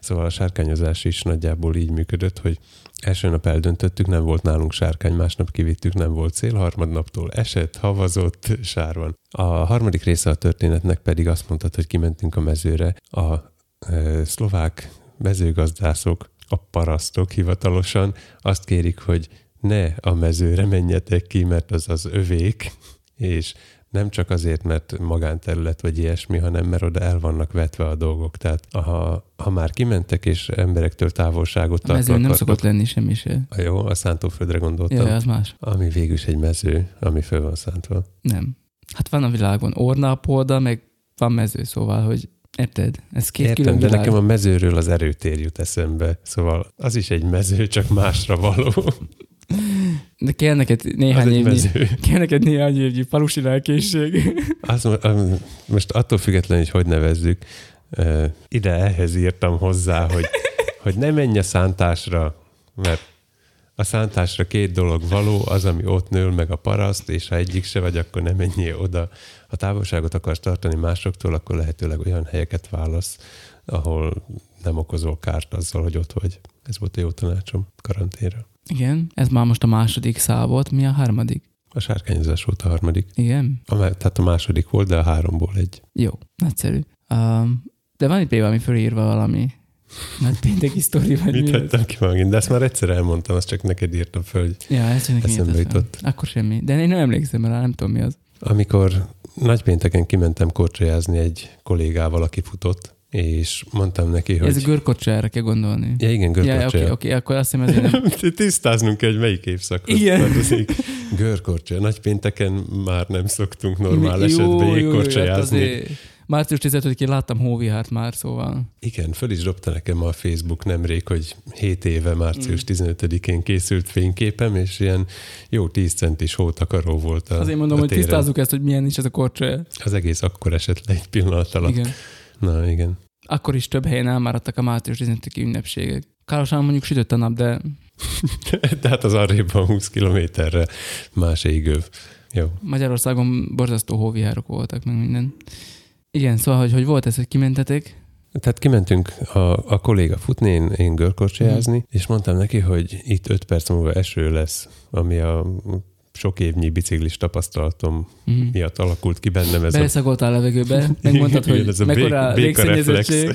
Szóval a sárkányozás is nagyjából így működött, hogy Első nap eldöntöttük, nem volt nálunk sárkány, másnap kivittük, nem volt cél, harmadnaptól esett, havazott, sár van. A harmadik része a történetnek pedig azt mondtad, hogy kimentünk a mezőre. A e, szlovák mezőgazdászok, a parasztok hivatalosan azt kérik, hogy ne a mezőre menjetek ki, mert az az övék, és nem csak azért, mert magánterület vagy ilyesmi, hanem mert oda el vannak vetve a dolgok. Tehát ha, ha már kimentek és emberektől távolságot A mezőn nem szokott lenni semmi se. a jó, a szántóföldre gondoltam. Jaj, az más. Ami végül is egy mező, ami föl van szántva. Nem. Hát van a világon ornapolda, meg van mező, szóval, hogy érted? Ez két Értem, külön de világ. nekem a mezőről az erőtér jut eszembe. Szóval az is egy mező, csak másra való. De kell neked néhány évnyi, mező. kell neked néhány évnyi falusi lelkészség. Az, am- most attól függetlenül, hogy hogy nevezzük, ide ehhez írtam hozzá, hogy, hogy ne menj a szántásra, mert a szántásra két dolog való, az, ami ott nől meg a paraszt, és ha egyik se vagy, akkor nem menjél oda. Ha távolságot akarsz tartani másoktól, akkor lehetőleg olyan helyeket válasz, ahol nem okozol kárt azzal, hogy ott vagy. Ez volt a jó tanácsom karanténra. Igen, ez már most a második szál volt, mi a harmadik? A sárkányozás volt a harmadik. Igen? A, tehát a második volt, de a háromból egy. Jó, nagyszerű. Um, de van itt például, ami fölírva valami nagy pénteki sztori, vagy Mit mi vettem ki magint? De ezt már egyszer elmondtam, azt csak neked írtam föl, hogy Ja, ez csak Eszembe jutott. Akkor semmi. De én nem emlékszem rá, nem tudom mi az. amikor nagypénteken kimentem korcsolyázni egy kollégával, aki futott, és mondtam neki, Hogy... Ez görkocsára kell gondolni. Ja, igen, Ja, oké, oké, akkor azt hiszem ezért nem. Tisztáznunk kell, hogy melyik évszakhoz Igen. tartozik. Görkorcsolya. Nagypénteken már nem szoktunk normál Jó, esetben jó, jó, hát jégkorcsolyázni. azért Március 15-én láttam hóvihárt már, szóval. Igen, föl is dobta nekem a Facebook nemrég, hogy 7 éve március Mm. 15-én készült fényképem, és ilyen jó 10 centis hótakaró volt a Azért mondom, a hogy téren. tisztázzuk ezt, hogy milyen is ez a korcsolya. Az egész akkor esett le egy pillanat alatt. Igen. Na, igen. Akkor is több helyen elmáradtak a március 15-i ünnepségek. Károsan mondjuk sütött a nap, de Tehát az arrébb van 20 kilométerre más égőv. Jó. Magyarországon borzasztó hóvihárok voltak, meg minden. Igen, szóval, hogy, hogy volt ez, hogy kimentetek, Tehát kimentünk a, a kolléga futni, én, én görkorcsolyázni, és mondtam neki, hogy itt 5 perc múlva eső lesz, ami a sok évnyi biciklis tapasztalatom Mhm. miatt alakult ki bennem ez a beleszagoltál a levegőbe, megmondtad, hogy ez a mekkora bék- béka légszennyezettség.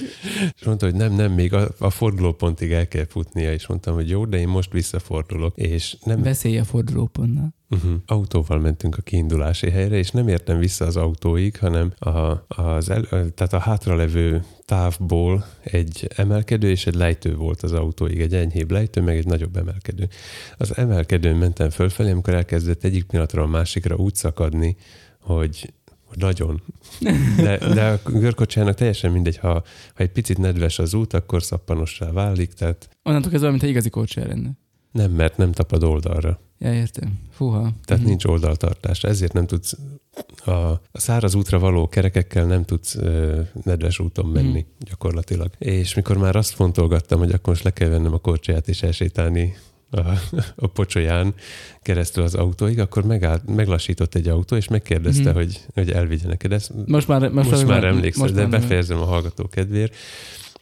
És mondta, hogy nem, nem, még a, a fordulópontig el kell futnia, és mondtam, hogy jó, de én most visszafordulok, és nem Veszély a fordulópontnál. Uh-huh. Autóval mentünk a kiindulási helyre, és nem értem vissza az autóig, hanem a, az el, tehát a hátralevő távból egy emelkedő és egy lejtő volt az autóig, egy enyhébb lejtő, meg egy nagyobb emelkedő. Az emelkedőn mentem fölfelé, amikor elkezdett egyik pillanatra a másikra úgy szakadni, hogy nagyon. De, de a görkocsának teljesen mindegy, ha, ha egy picit nedves az út, akkor szappanossá válik, tehát Onnantól kezdve, mint egy igazi kocsi lenne. Nem, mert nem tapad oldalra. Ja, értem. Fúha. Tehát Mhm. nincs oldaltartás, ezért nem tudsz a, a száraz útra való kerekekkel nem tudsz ö, nedves úton menni Mhm. gyakorlatilag. És mikor már azt fontolgattam, hogy akkor most le kell vennem a korcsolyát és elsétálni a, a pocsolyán keresztül az autóig, akkor megállt, meglassított egy autó, és megkérdezte, Mhm. hogy, hogy elvigye neked ezt. Most már, most, Most, már emlékszel, most de már befejezem a hallgató kedvéért.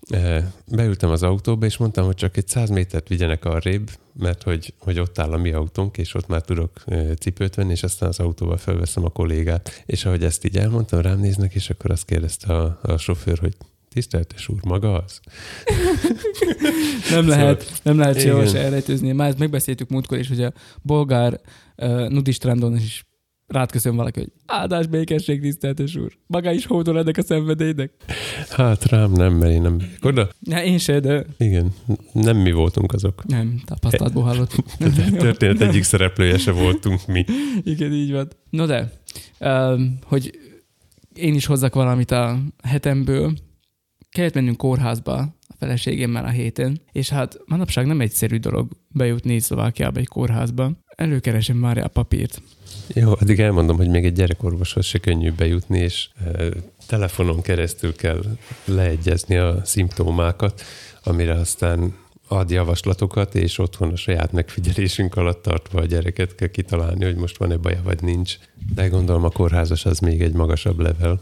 Eh, Beültem az autóba, és mondtam, hogy csak egy száz métert vigyenek arrébb, mert hogy, hogy ott áll a mi autónk, és ott már tudok eh, cipőt venni, és aztán az autóval felveszem a kollégát. És ahogy ezt így elmondtam, rám néznek, és akkor azt kérdezte a, a sofőr, hogy tiszteltes úr, maga az? Nem lehet, nem lehet sehol se elrejtőzni. Már ezt megbeszéltük múltkor is, hogy a bolgár uh, nudistrandon is rád köszön valaki, hogy áldás békesség, tiszteltes úr. Maga is hódol ennek a szenvedélynek. Hát rám nem, mert én nem megyek oda. Ja, én se, de Igen, nem mi voltunk azok. nem, tapasztalatból hallottuk. Történet egyik szereplője se voltunk mi. Igen, így van. No de, um, hogy én is hozzak valamit a hetemből, kellett mennünk kórházba a feleségemmel a héten, és hát manapság nem egyszerű dolog bejutni Szlovákiába egy kórházba. Előkeresem már a papírt. Jó, addig elmondom, hogy még egy gyerekorvoshoz se könnyű bejutni, és e, telefonon keresztül kell leegyezni a szimptomákat, amire aztán ad javaslatokat, és otthon a saját megfigyelésünk alatt tartva a gyereket kell kitalálni, hogy most van-e baja, vagy nincs. De gondolom a kórházas az még egy magasabb level.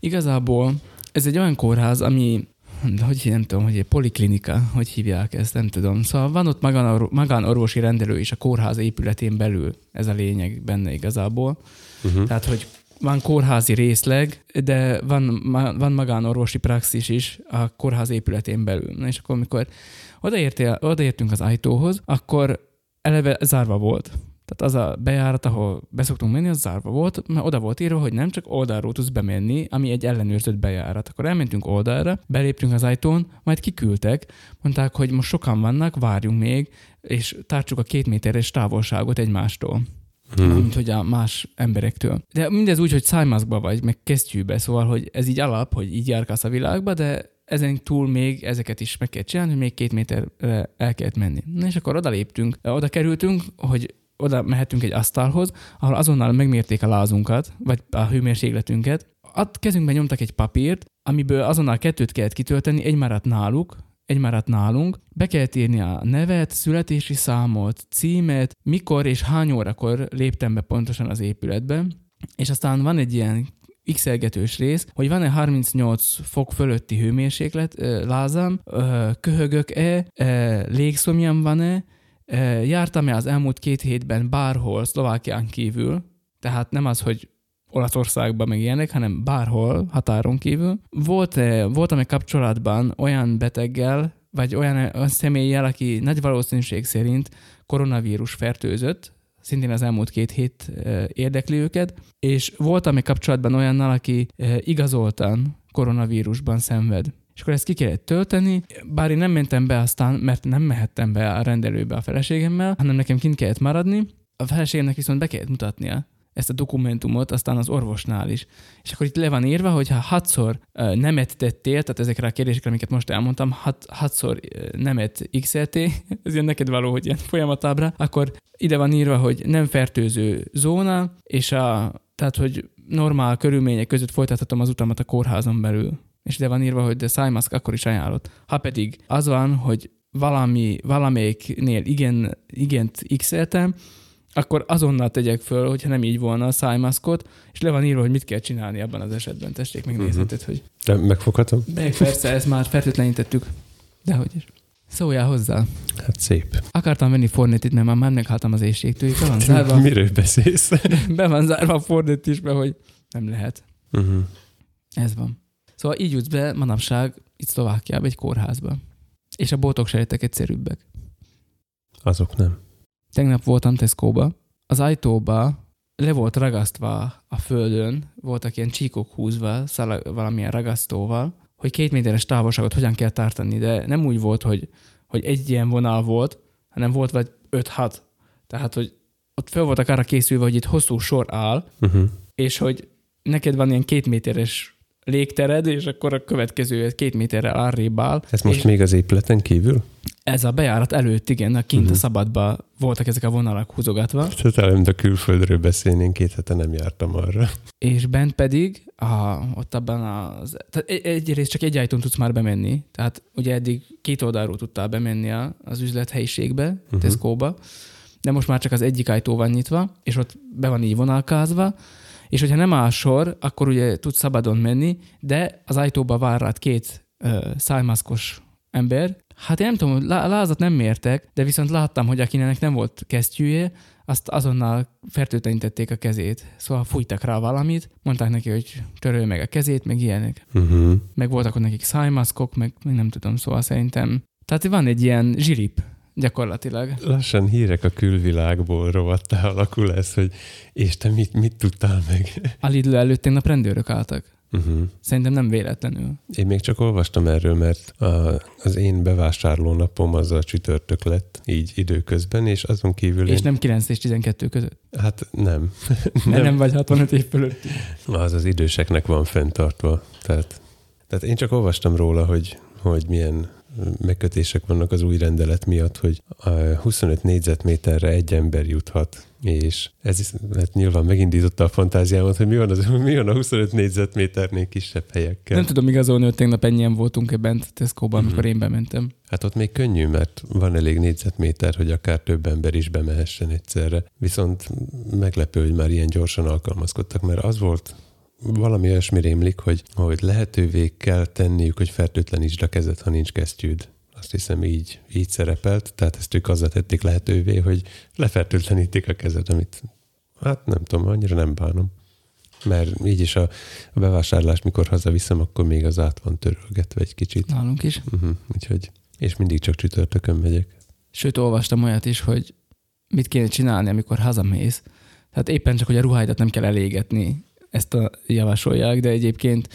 Igazából ez egy olyan kórház, ami de hogy nem tudom, hogy egy poliklinika, hogy hívják ezt, nem tudom. Szóval van ott magán, magánorvosi rendelő is a kórház épületén belül, ez a lényeg benne igazából. Uh-huh. Tehát, hogy van kórházi részleg, de van, van magánorvosi praxis is a kórház épületén belül. Na és akkor, amikor odaértél, odaértünk az ajtóhoz, akkor eleve zárva volt. Tehát az a bejárat, ahol beszoktunk menni, az zárva volt, mert oda volt írva, hogy nem csak oldalról tudsz bemenni, ami egy ellenőrzött bejárat. Akkor elmentünk oldalra, beléptünk az ajtón, majd kiküldtek, mondták, hogy most sokan vannak, várjunk még, és tartsuk a két méteres távolságot egymástól Hmm. mint hogy a más emberektől. De mindez úgy, hogy szájmaszkba vagy, meg kesztyűbe, szóval, hogy ez így alap, hogy így járkálsz a világba, de ezen túl még ezeket is meg kell csinálni, hogy még két méterre el kellett menni. Na és akkor oda léptünk, oda kerültünk, hogy oda mehetünk egy asztalhoz, ahol azonnal megmérték a lázunkat, vagy a hőmérsékletünket. A kezünkben nyomtak egy papírt, amiből azonnal kettőt kellett kitölteni, egy maradt náluk, egy maradt nálunk, be kellett írni a nevet, születési számot, címet, mikor és hány órakor léptem be pontosan az épületbe, és aztán van egy ilyen x rész, hogy van-e 38 fok fölötti hőmérséklet lázam, köhögök-e, légszomjam van-e, Jártam-e az elmúlt két hétben bárhol Szlovákián kívül, tehát nem az, hogy Olaszországban meg ilyenek, hanem bárhol határon kívül. Volt, voltam-e kapcsolatban olyan beteggel, vagy olyan, olyan személlyel, aki nagy valószínűség szerint koronavírus fertőzött, szintén az elmúlt két hét érdekli őket, és voltam még kapcsolatban olyannal, aki igazoltan koronavírusban szenved. És akkor ezt ki kellett tölteni, bár én nem mentem be aztán, mert nem mehettem be a rendelőbe a feleségemmel, hanem nekem kint kellett maradni, a feleségemnek viszont be kellett mutatnia ezt a dokumentumot aztán az orvosnál is. És akkor itt le van írva, hogy ha hatszor nemet tettél, tehát ezekre a kérdésekre, amiket most elmondtam, hat, hatszor nemet x ez ilyen neked való, hogy ilyen folyamatábra, akkor ide van írva, hogy nem fertőző zóna, és a, tehát, hogy normál körülmények között folytathatom az utamat a kórházon belül. És ide van írva, hogy de szájmaszk akkor is ajánlott. Ha pedig az van, hogy valami, valamelyiknél igen, igent x akkor azonnal tegyek föl, hogyha nem így volna a szájmaszkot, és le van írva, hogy mit kell csinálni abban az esetben. Tessék, megnézheted, uh-huh. hogy... De megfoghatom? Meg persze, ezt már fertőtlenítettük. Dehogy is. Szóljál hozzá. Hát szép. Akartam venni Fornetit, mert már meghaltam az éjségtől. Be van zárva. Miről beszélsz? Be van zárva a Fornet is, be, hogy nem lehet. Uh-huh. Ez van. Szóval így jutsz be manapság itt Szlovákiába egy kórházba. És a botok sejtek egyszerűbbek. Azok nem. Tegnap voltam Tesco-ba, az ajtóba le volt ragasztva a földön, voltak ilyen csíkok húzva, szalag, valamilyen ragasztóval, hogy két méteres távolságot hogyan kell tartani, de nem úgy volt, hogy, hogy egy ilyen vonal volt, hanem volt vagy 5-6. Tehát, hogy ott föl voltak arra készülve, hogy itt hosszú sor áll, uh-huh. és hogy neked van ilyen két méteres légtered, és akkor a következő két méterre arrébb áll. Ez most még az épületen kívül? Ez a bejárat előtt, igen, a kint uh-huh. a mhm. szabadba voltak ezek a vonalak húzogatva. Tehát a külföldről beszélnénk, két hete nem jártam arra. És bent pedig, a, ott abban az... Tehát egy, egyrészt csak egy ajtón tudsz már bemenni, tehát ugye eddig két oldalról tudtál bemenni az üzlethelyiségbe, uh-huh. Tesco-ba, de most már csak az egyik ajtó van nyitva, és ott be van így vonalkázva, és hogyha nem áll sor, akkor ugye tudsz szabadon menni, de az ajtóba vár rád két ö, szájmaszkos ember. Hát én nem tudom, lázat nem mértek, de viszont láttam, hogy akinek nem volt kesztyűje, azt azonnal fertőtlenítették a kezét. Szóval fújtak rá valamit, mondták neki, hogy törölj meg a kezét, meg ilyenek. Uh-huh. Meg voltak ott nekik szájmaszkok, meg nem tudom, szóval szerintem. Tehát van egy ilyen zsirip gyakorlatilag. Lassan hírek a külvilágból rovattá alakul ez, hogy és te mit, mit tudtál meg? A Lidl előtt tegnap rendőrök álltak. Uh-huh. Szerintem nem véletlenül. Én még csak olvastam erről, mert a, az én bevásárló napom az a csütörtök lett, így időközben, és azon kívül... És én... nem 9 és 12 között? Hát nem. nem. nem vagy 65 év fölött. Az az időseknek van fenntartva. Tehát, tehát én csak olvastam róla, hogy, hogy milyen megkötések vannak az új rendelet miatt, hogy a 25 négyzetméterre egy ember juthat, és ez is hát nyilván megindította a fantáziámat, hogy mi van, az, mi van a 25 négyzetméternél kisebb helyekkel. Nem tudom igazolni, hogy tegnap ennyien voltunk-e bent Tesco-ban, amikor mm-hmm. én bementem. Hát ott még könnyű, mert van elég négyzetméter, hogy akár több ember is bemehessen egyszerre. Viszont meglepő, hogy már ilyen gyorsan alkalmazkodtak, mert az volt valami olyasmi rémlik, hogy, hogy lehetővé kell tenniük, hogy fertőtlenítsd a kezed, ha nincs kesztyűd. Azt hiszem így, így szerepelt, tehát ezt ők azzal tették lehetővé, hogy lefertőtlenítik a kezed, amit hát nem tudom, annyira nem bánom. Mert így is a, a bevásárlás, mikor hazaviszem, akkor még az át van törölgetve egy kicsit. Nálunk is. Uh-huh, úgyhogy, és mindig csak csütörtökön megyek. Sőt, olvastam olyat is, hogy mit kéne csinálni, amikor hazamész. Tehát éppen csak, hogy a ruháidat nem kell elégetni ezt a javasolják, de egyébként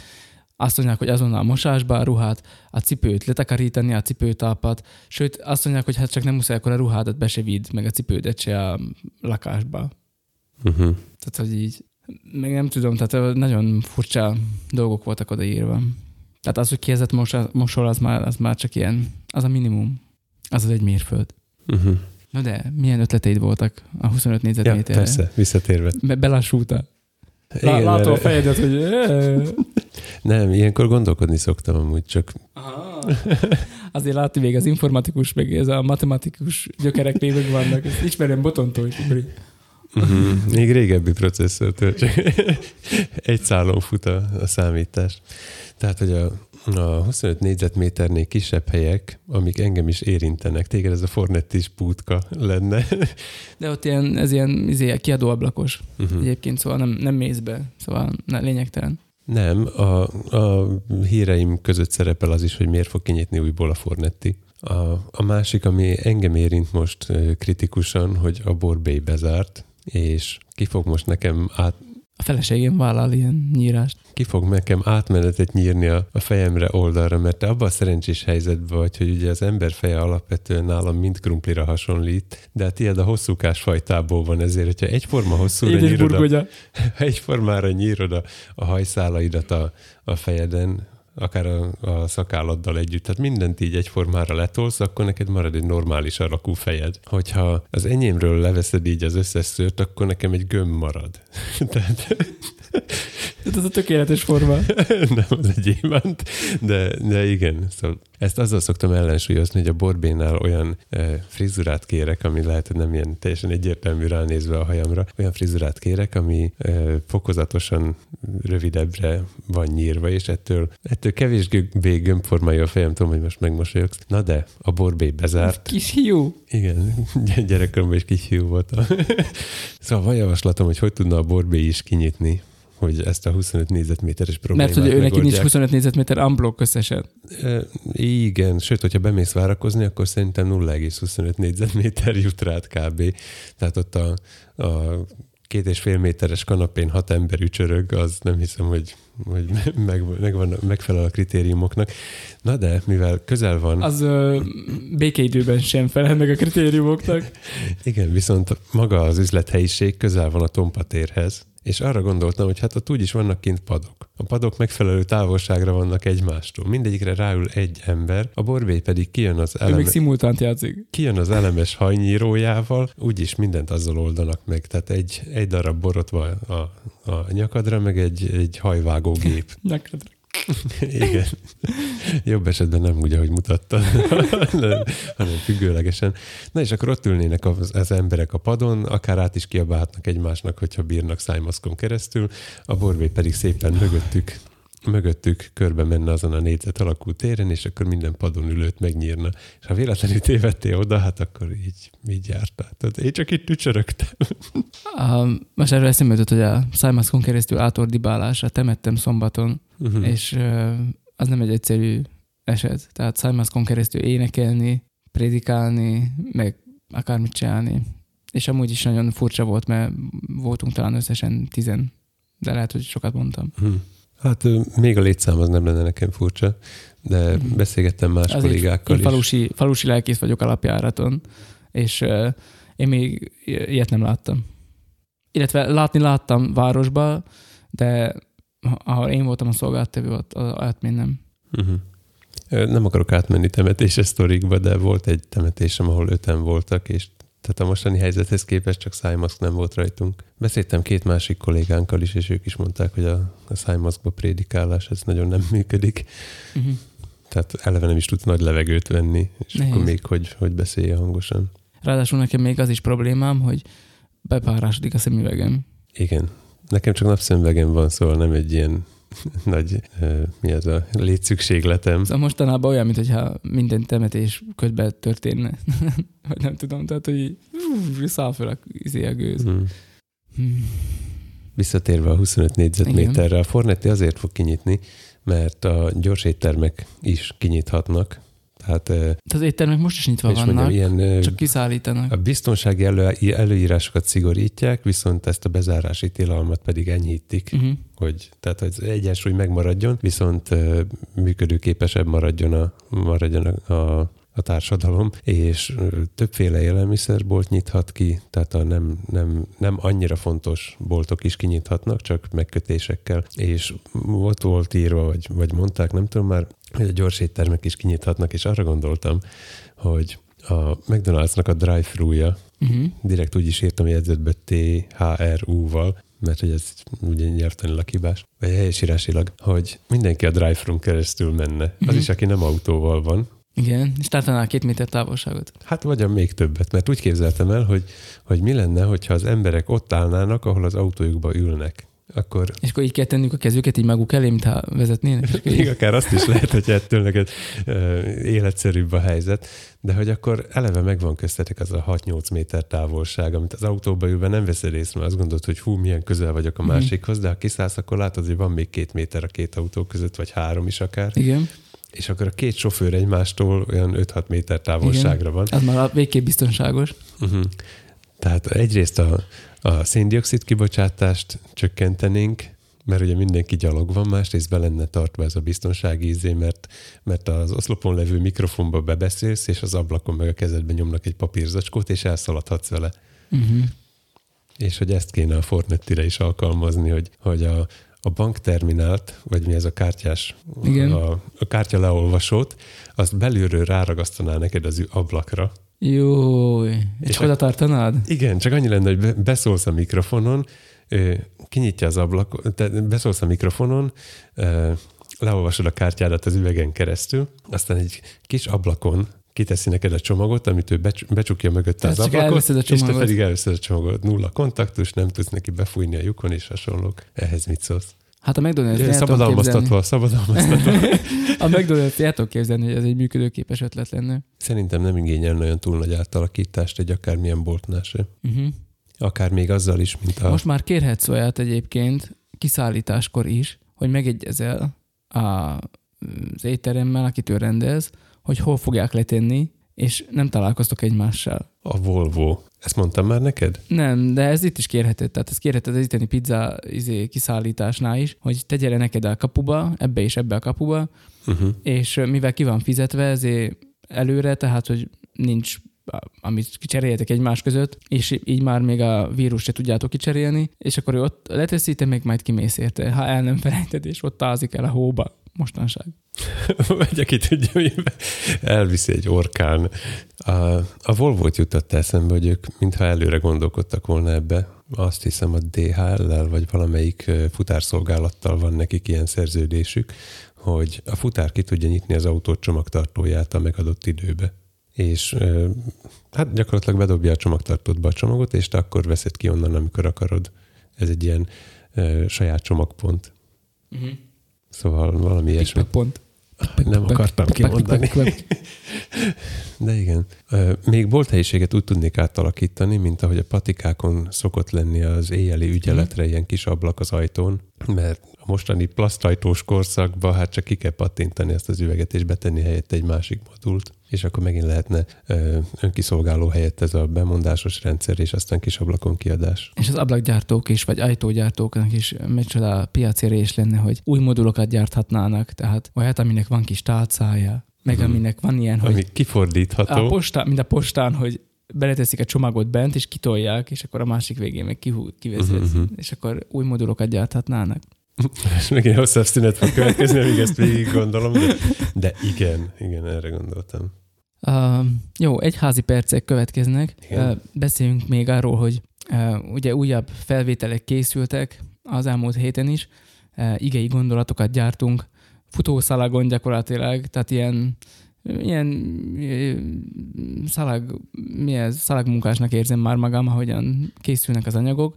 azt mondják, hogy azonnal a mosásba a ruhát, a cipőt letakarítani, a cipőtápat, sőt azt mondják, hogy hát csak nem muszáj akkor a ruhádat be se vidd, meg a cipődet se a lakásba. Uh-huh. Tehát, hogy így, meg nem tudom, tehát nagyon furcsa dolgok voltak odaírva. Tehát az, hogy kiezett mosol, az már, az már csak ilyen, az a minimum. Az az egy mérföld. Uh-huh. Na de, milyen ötleteid voltak a 25 négyzetméterre? Ja, persze, visszatérve. Be, belassúltál. Igen, Látom a fejedet, hogy... Nem, ilyenkor gondolkodni szoktam amúgy csak. Aha. Azért látni még az informatikus, meg ez a matematikus gyökerek még vannak. Ezt ismerem botontól is. Uh-huh. Még régebbi processzortól, csak egy szálon fut a, a számítás. Tehát, hogy a, a 25 négyzetméternél kisebb helyek, amik engem is érintenek. Téged ez a Fornettis pútka lenne. De ott ilyen, ez ilyen izé, kiadóablakos Uh-huh. egyébként, szóval nem, nem mész be, szóval ne, lényegtelen. Nem, a, a híreim között szerepel az is, hogy miért fog kinyitni újból a Fornetti. A, a másik, ami engem érint most kritikusan, hogy a Borbély bezárt, és ki fog most nekem át, A feleségem vállal ilyen nyírást. ki fog nekem átmenetet nyírni a, a fejemre oldalra, mert te abban a szerencsés helyzetben vagy, hogy ugye az ember feje alapvetően nálam mind krumplira hasonlít, de a tiéd a hosszúkás fajtából van, ezért, hogyha egyforma hosszúra nyírod a, egyformára nyírod a, a hajszálaidat a, a fejeden, akár a, a szakálladdal együtt, tehát mindent így egyformára letolsz, akkor neked marad egy normális alakú fejed. Hogyha az enyémről leveszed így az összes szőrt, akkor nekem egy gömb marad. Tehát Ez a tökéletes forma. nem az egy gyémánt, de, de igen. Szóval ezt azzal szoktam ellensúlyozni, hogy a borbénál olyan e, frizurát kérek, ami lehet, hogy nem ilyen teljesen egyértelmű ránézve a hajamra, olyan frizurát kérek, ami e, fokozatosan rövidebbre van nyírva, és ettől, ettől kevésbé gömbformája a fejem, tudom, hogy most megmosolyogsz. Na de, a borbé bezárt. Kis hiú. Igen, gy- gyerekkoromban is kis hiú voltam. szóval van javaslatom, hogy hogy tudna a borbé is kinyitni, hogy ezt a 25 négyzetméteres problémát Mert hogy ő neki nincs megoldják. 25 négyzetméter unblock összesen. E, Igen, sőt, hogyha bemész várakozni, akkor szerintem 0,25 négyzetméter jut rád kb. Tehát ott a, a két és fél méteres kanapén hat ember ücsörög, az nem hiszem, hogy, hogy meg, megvan, megfelel a kritériumoknak. Na de, mivel közel van, Az ö, békeidőben sem felel meg a kritériumoknak. igen, viszont maga az üzlethelyiség közel van a tompatérhez, és arra gondoltam, hogy hát ott úgyis vannak kint padok. A padok megfelelő távolságra vannak egymástól. Mindegyikre ráül egy ember, a borbély pedig kijön az, Ő még eleme, szimultánt játszik. kijön az elemes hajnyírójával, úgyis mindent azzal oldanak meg. Tehát egy, egy darab borotva a, a nyakadra, meg egy, egy hajvágó gép. Nyakadra. Igen. Jobb esetben nem úgy, ahogy mutatta, hanem, hanem függőlegesen. Na és akkor ott ülnének az, az emberek a padon, akár át is kiabálhatnak egymásnak, hogyha bírnak szájmaszkon keresztül, a borbé pedig szépen mögöttük mögöttük körbe menne azon a négyzet alakú téren, és akkor minden padon ülőt megnyírna. És ha véletlenül tévedtél oda, hát akkor így, így jártál. Tehát én csak itt tücsörögtem. A, most erről eszembe jutott, hogy a szájmaszkon keresztül átordibálásra temettem szombaton, Uh-huh. és ö, az nem egy egyszerű eset. Tehát szájmaszkon keresztül énekelni, prédikálni, meg akármit csinálni. És amúgy is nagyon furcsa volt, mert voltunk talán összesen tizen, de lehet, hogy sokat mondtam. Hm. Hát még a létszám az nem lenne nekem furcsa, de Mhm. beszélgettem más Azért kollégákkal én is. falusi, falusi lelkész vagyok alapjáraton, és uh, én még ilyet nem láttam. Illetve látni láttam városba, de ha- ahol én voltam a szolgáltató, ott olyat még nem. Uh-huh. Nem akarok átmenni temetéses sztorikba, de volt egy temetésem, ahol öten voltak, és tehát a mostani helyzethez képest csak szájmaszk nem volt rajtunk. Beszéltem két másik kollégánkkal is, és ők is mondták, hogy a, a szájmaszkba prédikálás ez nagyon nem működik. Uh-huh. Tehát eleve nem is tudsz nagy levegőt venni, és Nehéz. akkor még hogy, hogy beszélje hangosan. Ráadásul nekem még az is problémám, hogy bepárásodik a szemüvegem. Igen. Nekem csak napszemvegem van, szóval nem egy ilyen nagy, mi az a létszükségletem. Szóval mostanában olyan, mintha minden temetés ködbe történne. Vagy nem tudom, tehát, hogy száll fel a, izé a gőz. Hmm. Hmm. Visszatérve a 25 négyzetméterre, a Fornetti azért fog kinyitni, mert a gyors éttermek is kinyithatnak. Tehát, eh, az éttermek most is nyitva vannak, mondjam, ilyen csak kiszállítanak. a biztonsági elő, előírásokat szigorítják, viszont ezt a bezárási tilalmat pedig enyhítik, Uh-huh. hogy tehát hogy az egyensúly megmaradjon, viszont működőképesebb maradjon a, maradjon a, a a társadalom, és többféle élelmiszerbolt nyithat ki, tehát a nem, nem, nem annyira fontos boltok is kinyithatnak, csak megkötésekkel, és ott volt írva, vagy, vagy mondták, nem tudom már, hogy a gyors éttermek is kinyithatnak, és arra gondoltam, hogy a McDonald'snak a drive-thru-ja, Uh-huh. direkt úgy is írtam a jegyzetbe T-H-R-U-val, mert hogy ez ugye nyelvtanilag hibás, vagy helyesírásilag, hogy mindenki a drive-thru keresztül menne. Az Mhm. is, aki nem autóval van, Igen, és tartanál két méter távolságot. Hát vagy a még többet, mert úgy képzeltem el, hogy, hogy mi lenne, hogyha az emberek ott állnának, ahol az autójukba ülnek. Akkor És akkor így kell tennünk a kezüket így maguk elé, mintha vezetnének. akkor így- még akár azt is lehet, hogy ettől neked életszerűbb a helyzet, de hogy akkor eleve megvan köztetek az a 6-8 méter távolság, amit az autóba ülve nem veszed észre, mert azt gondolod, hogy hú, milyen közel vagyok a Mhm. másikhoz, de ha kiszállsz, akkor látod, hogy van még két méter a két autó között, vagy három is akár, Igen, és akkor a két sofőr egymástól olyan 5-6 méter távolságra van. az már végképp biztonságos. Uh-huh. Tehát egyrészt a, a széndiokszid kibocsátást csökkentenénk, mert ugye mindenki gyalog van, másrészt be lenne tartva ez a biztonsági izé, mert, mert az oszlopon levő mikrofonba bebeszélsz, és az ablakon meg a kezedben nyomnak egy papírzacskót, és elszaladhatsz vele. Uh-huh. És hogy ezt kéne a Fortnite-re is alkalmazni, hogy, hogy a, a bankterminált, vagy mi ez a kártyás, Igen. A, a kártya leolvasót, azt belülről ráragasztaná neked az ablakra, Jó, és, És oda tartanád? Igen, csak annyi lenne, hogy be- beszólsz a mikrofonon, kinyitja az ablakot, te beszólsz a mikrofonon, leolvasod a kártyádat az üvegen keresztül, aztán egy kis ablakon kiteszi neked a csomagot, amit ő becs- becsukja mögötte az Tehát ablakot, a és te pedig elveszed a csomagot. Nulla kontaktus, nem tudsz neki befújni a lyukon és hasonlók. Ehhez mit szólsz? Hát a McDonald's el. Szabadalmaztatva, szabadalmaztatva. A McDonald's el tudom képzelni, hogy ez egy működőképes ötlet lenne. Szerintem nem igényel olyan túl nagy átalakítást egy akármilyen boltnál se. Uh-huh. Akár még azzal is, mint a... Most már kérhetsz olyat egyébként kiszállításkor is, hogy megegyezel a, az étteremmel, akitől rendez, hogy hol fogják letenni, és nem találkoztok egymással. A Volvo. Ezt mondtam már neked? Nem, de ez itt is kérheted. Tehát ez kérheted az itteni pizza izé, kiszállításnál is, hogy te gyere neked a kapuba, ebbe és ebbe a kapuba, Uh-huh. és mivel ki van fizetve, ezért előre, tehát hogy nincs amit kicseréljetek egymás között, és így már még a vírus se tudjátok kicserélni, és akkor ő ott leteszi, te még majd kimész érte, ha el nem felejted, és ott tázik el a hóba mostanság. Vagy aki tudja, miben elviszi egy orkán. A, a Volvo-t jutott eszembe, hogy ők mintha előre gondolkodtak volna ebbe. Azt hiszem a DHL-lel, vagy valamelyik futárszolgálattal van nekik ilyen szerződésük, hogy a futár ki tudja nyitni az autó csomagtartóját a megadott időbe. És hát gyakorlatilag bedobja a csomagtartódba a csomagot, és te akkor veszed ki onnan, amikor akarod. Ez egy ilyen ö, saját csomagpont. Uh-huh. Szóval valami ilyesmi. pont. Nem akartam kimondani. De igen. Még bolthelyiséget úgy tudnék átalakítani, mint ahogy a patikákon szokott lenni az éjjeli ügyeletre ilyen kis ablak az ajtón, mert a mostani plasztajtós korszakban hát csak ki kell pattintani ezt az üveget, és betenni helyette egy másik modult, és akkor megint lehetne ö, önkiszolgáló helyett ez a bemondásos rendszer, és aztán kis ablakon kiadás. És az ablakgyártók is, vagy ajtógyártóknak is micsoda piacérés lenne, hogy új modulokat gyárthatnának, tehát olyat, aminek van kis tálcája, meg Mhm. aminek van ilyen, hogy Ami kifordítható. a postán, mint a postán, hogy beleteszik a csomagot bent, és kitolják, és akkor a másik végén meg kihú, kivezet, Mhm, mhm. és akkor új modulokat gyárthatnának. És megint hosszabb szünet fog következni, amíg ezt végig gondolom, de, de igen, igen, erre gondoltam. Uh, jó, egyházi percek következnek. Igen. Uh, beszéljünk még arról, hogy uh, ugye újabb felvételek készültek az elmúlt héten is. Uh, igei gondolatokat gyártunk futószalagon gyakorlatilag, tehát ilyen ilyen szalag, mi ez, szalagmunkásnak érzem már magam, ahogyan készülnek az anyagok.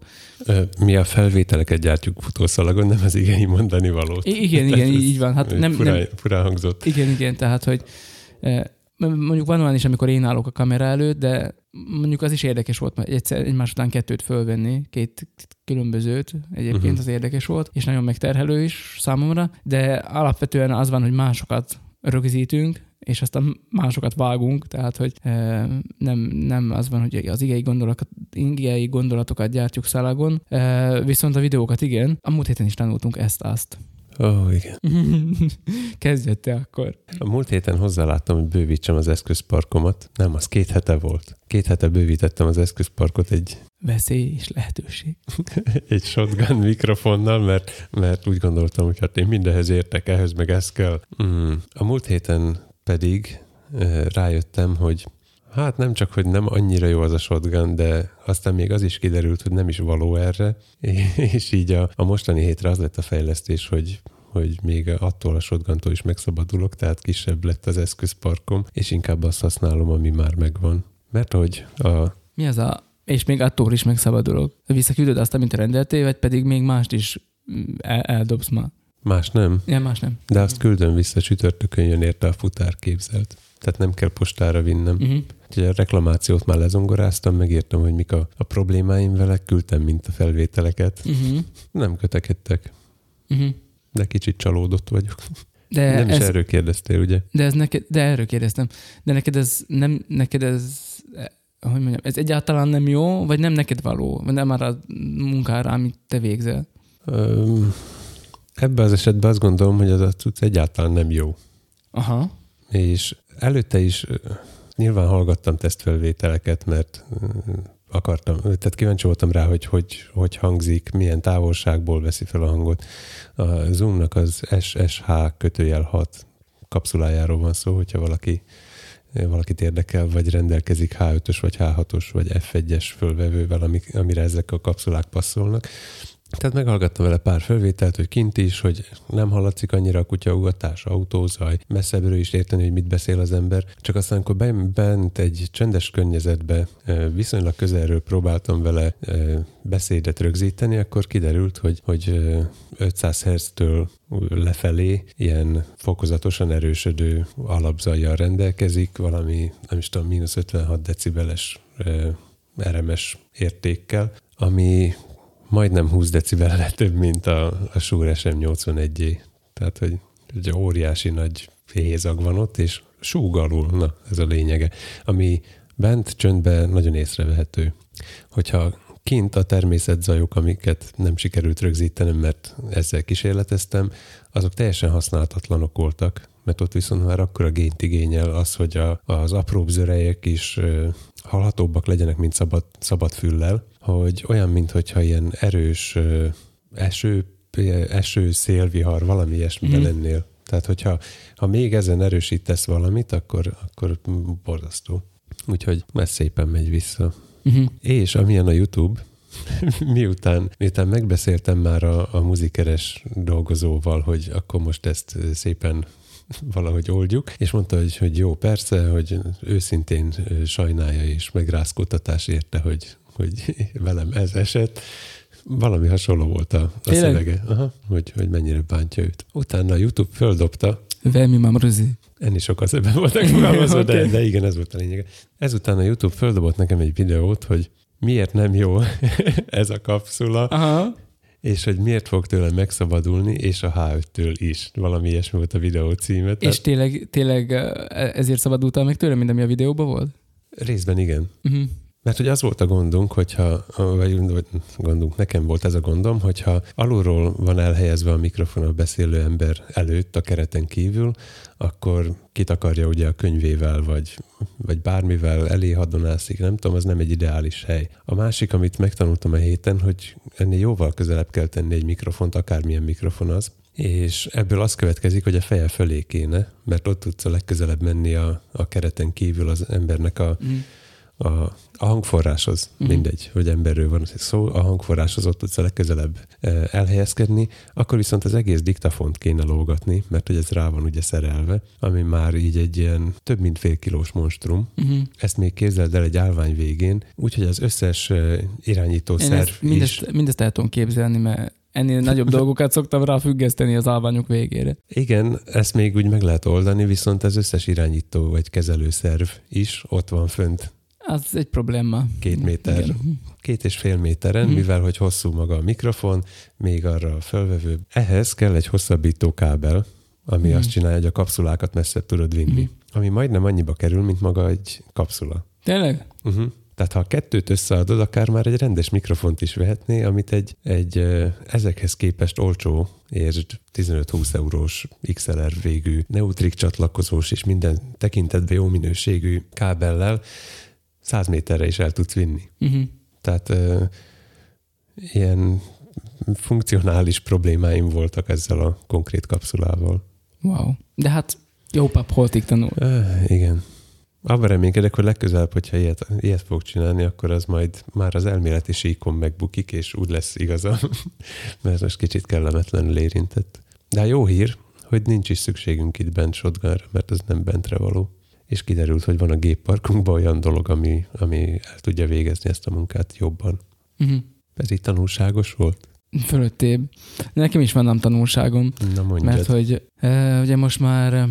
Mi a felvételeket gyártjuk futószalagon, nem az igényi mondani valót. I- igen, igen, így, így van. Hát nem, furán, nem, furán hangzott. Igen, igen, tehát, hogy mondjuk van olyan is, amikor én állok a kamera előtt, de mondjuk az is érdekes volt, egyszer egymás után kettőt fölvenni, két különbözőt egyébként Mhm. az érdekes volt, és nagyon megterhelő is számomra, de alapvetően az van, hogy másokat rögzítünk, és aztán másokat vágunk, tehát hogy eh, nem, nem az van, hogy az igei gondolatokat, igei gondolatokat gyártjuk szalagon, eh, viszont a videókat igen. A múlt héten is tanultunk ezt-azt. Ó, oh, igen. Kezdjed te akkor. A múlt héten hozzáláttam, hogy bővítsem az eszközparkomat. Nem, az két hete volt. Két hete bővítettem az eszközparkot egy, Veszély és lehetőség. egy shotgun mikrofonnal, mert, mert úgy gondoltam, hogy hát én mindenhez értek, ehhez meg ez kell. Mm. A múlt héten pedig rájöttem, hogy hát nem csak, hogy nem annyira jó az a shotgun, de aztán még az is kiderült, hogy nem is való erre, és így a, a mostani hétre az lett a fejlesztés, hogy hogy még attól a shotguntól is megszabadulok, tehát kisebb lett az eszközparkom, és inkább azt használom, ami már megvan. Mert hogy a Mi az a És még attól is megszabadulok. Visszaküldöd azt, amit rendeltél, vagy pedig még mást is mm, el- eldobsz ma. Más nem, Ja, más nem. de azt küldöm vissza, csütörtökön jön érte a futár képzelt. Tehát nem kell postára vinnem. Uh-huh. Úgyhogy a reklamációt már lezongoráztam, megírtam, hogy mik a, a problémáim vele, küldtem mint a felvételeket. Uh-huh. Nem kötekedtek, Uh-huh. de kicsit csalódott vagyok. De, nem is ez, erről kérdeztél, ugye? de ez neked, de erről kérdeztem. De neked ez nem, neked ez, hogy mondjam, ez egyáltalán nem jó, vagy nem neked való, vagy nem arra a munkára, amit te végzel? Öm, ebben az esetben azt gondolom, hogy az a cucc egyáltalán nem jó. Aha. És előtte is nyilván hallgattam tesztfelvételeket, mert akartam, tehát kíváncsi voltam rá, hogy, hogy hogy hangzik, milyen távolságból veszi fel a hangot. A Zoomnak az SSH kötőjel 6 kapszulájáról van szó, hogyha valaki valakit érdekel, vagy rendelkezik H5-ös, vagy H6-os, vagy F1-es fölvevővel, amik, amire ezek a kapszulák passzolnak. Tehát meghallgattam vele pár felvételt, hogy kint is, hogy nem hallatszik annyira a kutyaugatás, autózaj, messzebbről is érteni, hogy mit beszél az ember. Csak aztán, amikor ben- bent egy csendes környezetbe viszonylag közelről próbáltam vele beszédet rögzíteni, akkor kiderült, hogy, hogy ö, 500 Hz-től lefelé ilyen fokozatosan erősödő alapzajjal rendelkezik, valami, nem is tudom, mínusz 56 decibeles RMS értékkel, ami majdnem 20 decibel több, mint a, a Shure SM81 Tehát, hogy egy óriási nagy hézag van ott, és súg alul, na, ez a lényege. Ami bent csöndben nagyon észrevehető. Hogyha kint a természetzajok, amiket nem sikerült rögzítenem, mert ezzel kísérleteztem, azok teljesen használhatatlanok voltak, mert ott viszont már akkor a gént igényel az, hogy a, az apróbb zörejek is hallhatóbbak legyenek, mint szabad, szabad füllel, hogy olyan, mintha ilyen erős eső, eső, szélvihar, valami ilyesmiben mm. lennél. Tehát, hogyha ha még ezen erősítesz valamit, akkor, akkor borzasztó. Úgyhogy ez szépen megy vissza. Uh-huh. És amilyen a YouTube, miután, miután megbeszéltem már a, a muzikeres dolgozóval, hogy akkor most ezt szépen valahogy oldjuk, és mondta, hogy, hogy jó, persze, hogy őszintén sajnálja és megrázkódtatás érte, hogy, hogy velem ez esett. Valami hasonló volt a, a Tényleg? szövege, Aha, hogy, hogy mennyire bántja őt. Utána a YouTube földobta, Velmi mám rözi. ennél sokkal szebben voltak fogalmazva, de, Oké. de igen, ez volt a lényege. Ezután a YouTube földobott nekem egy videót, hogy miért nem jó ez a kapszula, Aha. és hogy miért fog tőle megszabadulni, és a H5-től is. Valami ilyesmi volt a videó címe. És tényleg, tényleg eh, ezért szabadultál meg tőle, mint ami a videóban volt? Részben igen. Uh-huh. Mert hogy az volt a gondunk, hogyha, vagy gondunk, nekem volt ez a gondom, hogyha alulról van elhelyezve a mikrofon a beszélő ember előtt a kereten kívül, akkor kitakarja ugye a könyvével, vagy, vagy bármivel elé hadonászik, nem tudom, az nem egy ideális hely. A másik, amit megtanultam a héten, hogy ennél jóval közelebb kell tenni egy mikrofont, akármilyen mikrofon az, és ebből az következik, hogy a feje fölé kéne, mert ott tudsz a legközelebb menni a, a kereten kívül az embernek a, Uh-huh. a, a hangforráshoz, Mhm. Uh-huh. Ezt még képzeld el egy állvány végén, úgyhogy az összes eh, irányító szerv ezt, mindezt, is. mindezt el tudom képzelni, mert ennél nagyobb dolgokat szoktam rá függeszteni az állványok végére. Igen, ezt még úgy meg lehet oldani, viszont az összes irányító vagy kezelőszerv is ott van fönt Az egy probléma. két méter Igen. két és fél méteren, Mhm. mm. mivel hogy hosszú maga a mikrofon, még arra a fölvevő. Ehhez kell egy hosszabbító kábel, ami Mhm. azt csinálja, hogy a kapszulákat messzebb tudod vinni. Mhm. Ami majdnem annyiba kerül, mint maga egy kapszula. Tényleg? Uh-huh. Tehát ha a kettőt összeadod, akár már egy rendes mikrofont is vehetné, amit egy, egy ezekhez képest olcsó, és 15-20 eurós XLR végű, neutrik csatlakozós és minden tekintetben jó minőségű kábellel 100 méterre is el tudsz vinni. Uh-huh. Tehát ö, ilyen funkcionális problémáim voltak ezzel a konkrét kapszulával. Wow. De hát jó pap holtig tanul. Ö, igen. Abban reménykedek, hogy legközelebb, hogyha ilyet, ilyet fog csinálni, akkor az majd már az elméleti síkon megbukik, és úgy lesz igaza, mert most kicsit kellemetlenül érintett. De jó hír, hogy nincs is szükségünk itt bent shotgunra, mert az nem bentre való. És kiderült, hogy van a gépparkunkban olyan dolog, ami, ami el tudja végezni ezt a munkát jobban. Uh-huh. Ez itt tanulságos volt? Fölöttébb. Nekem is van nem tanulságom, Na mondjad. mert hogy e, ugye most már,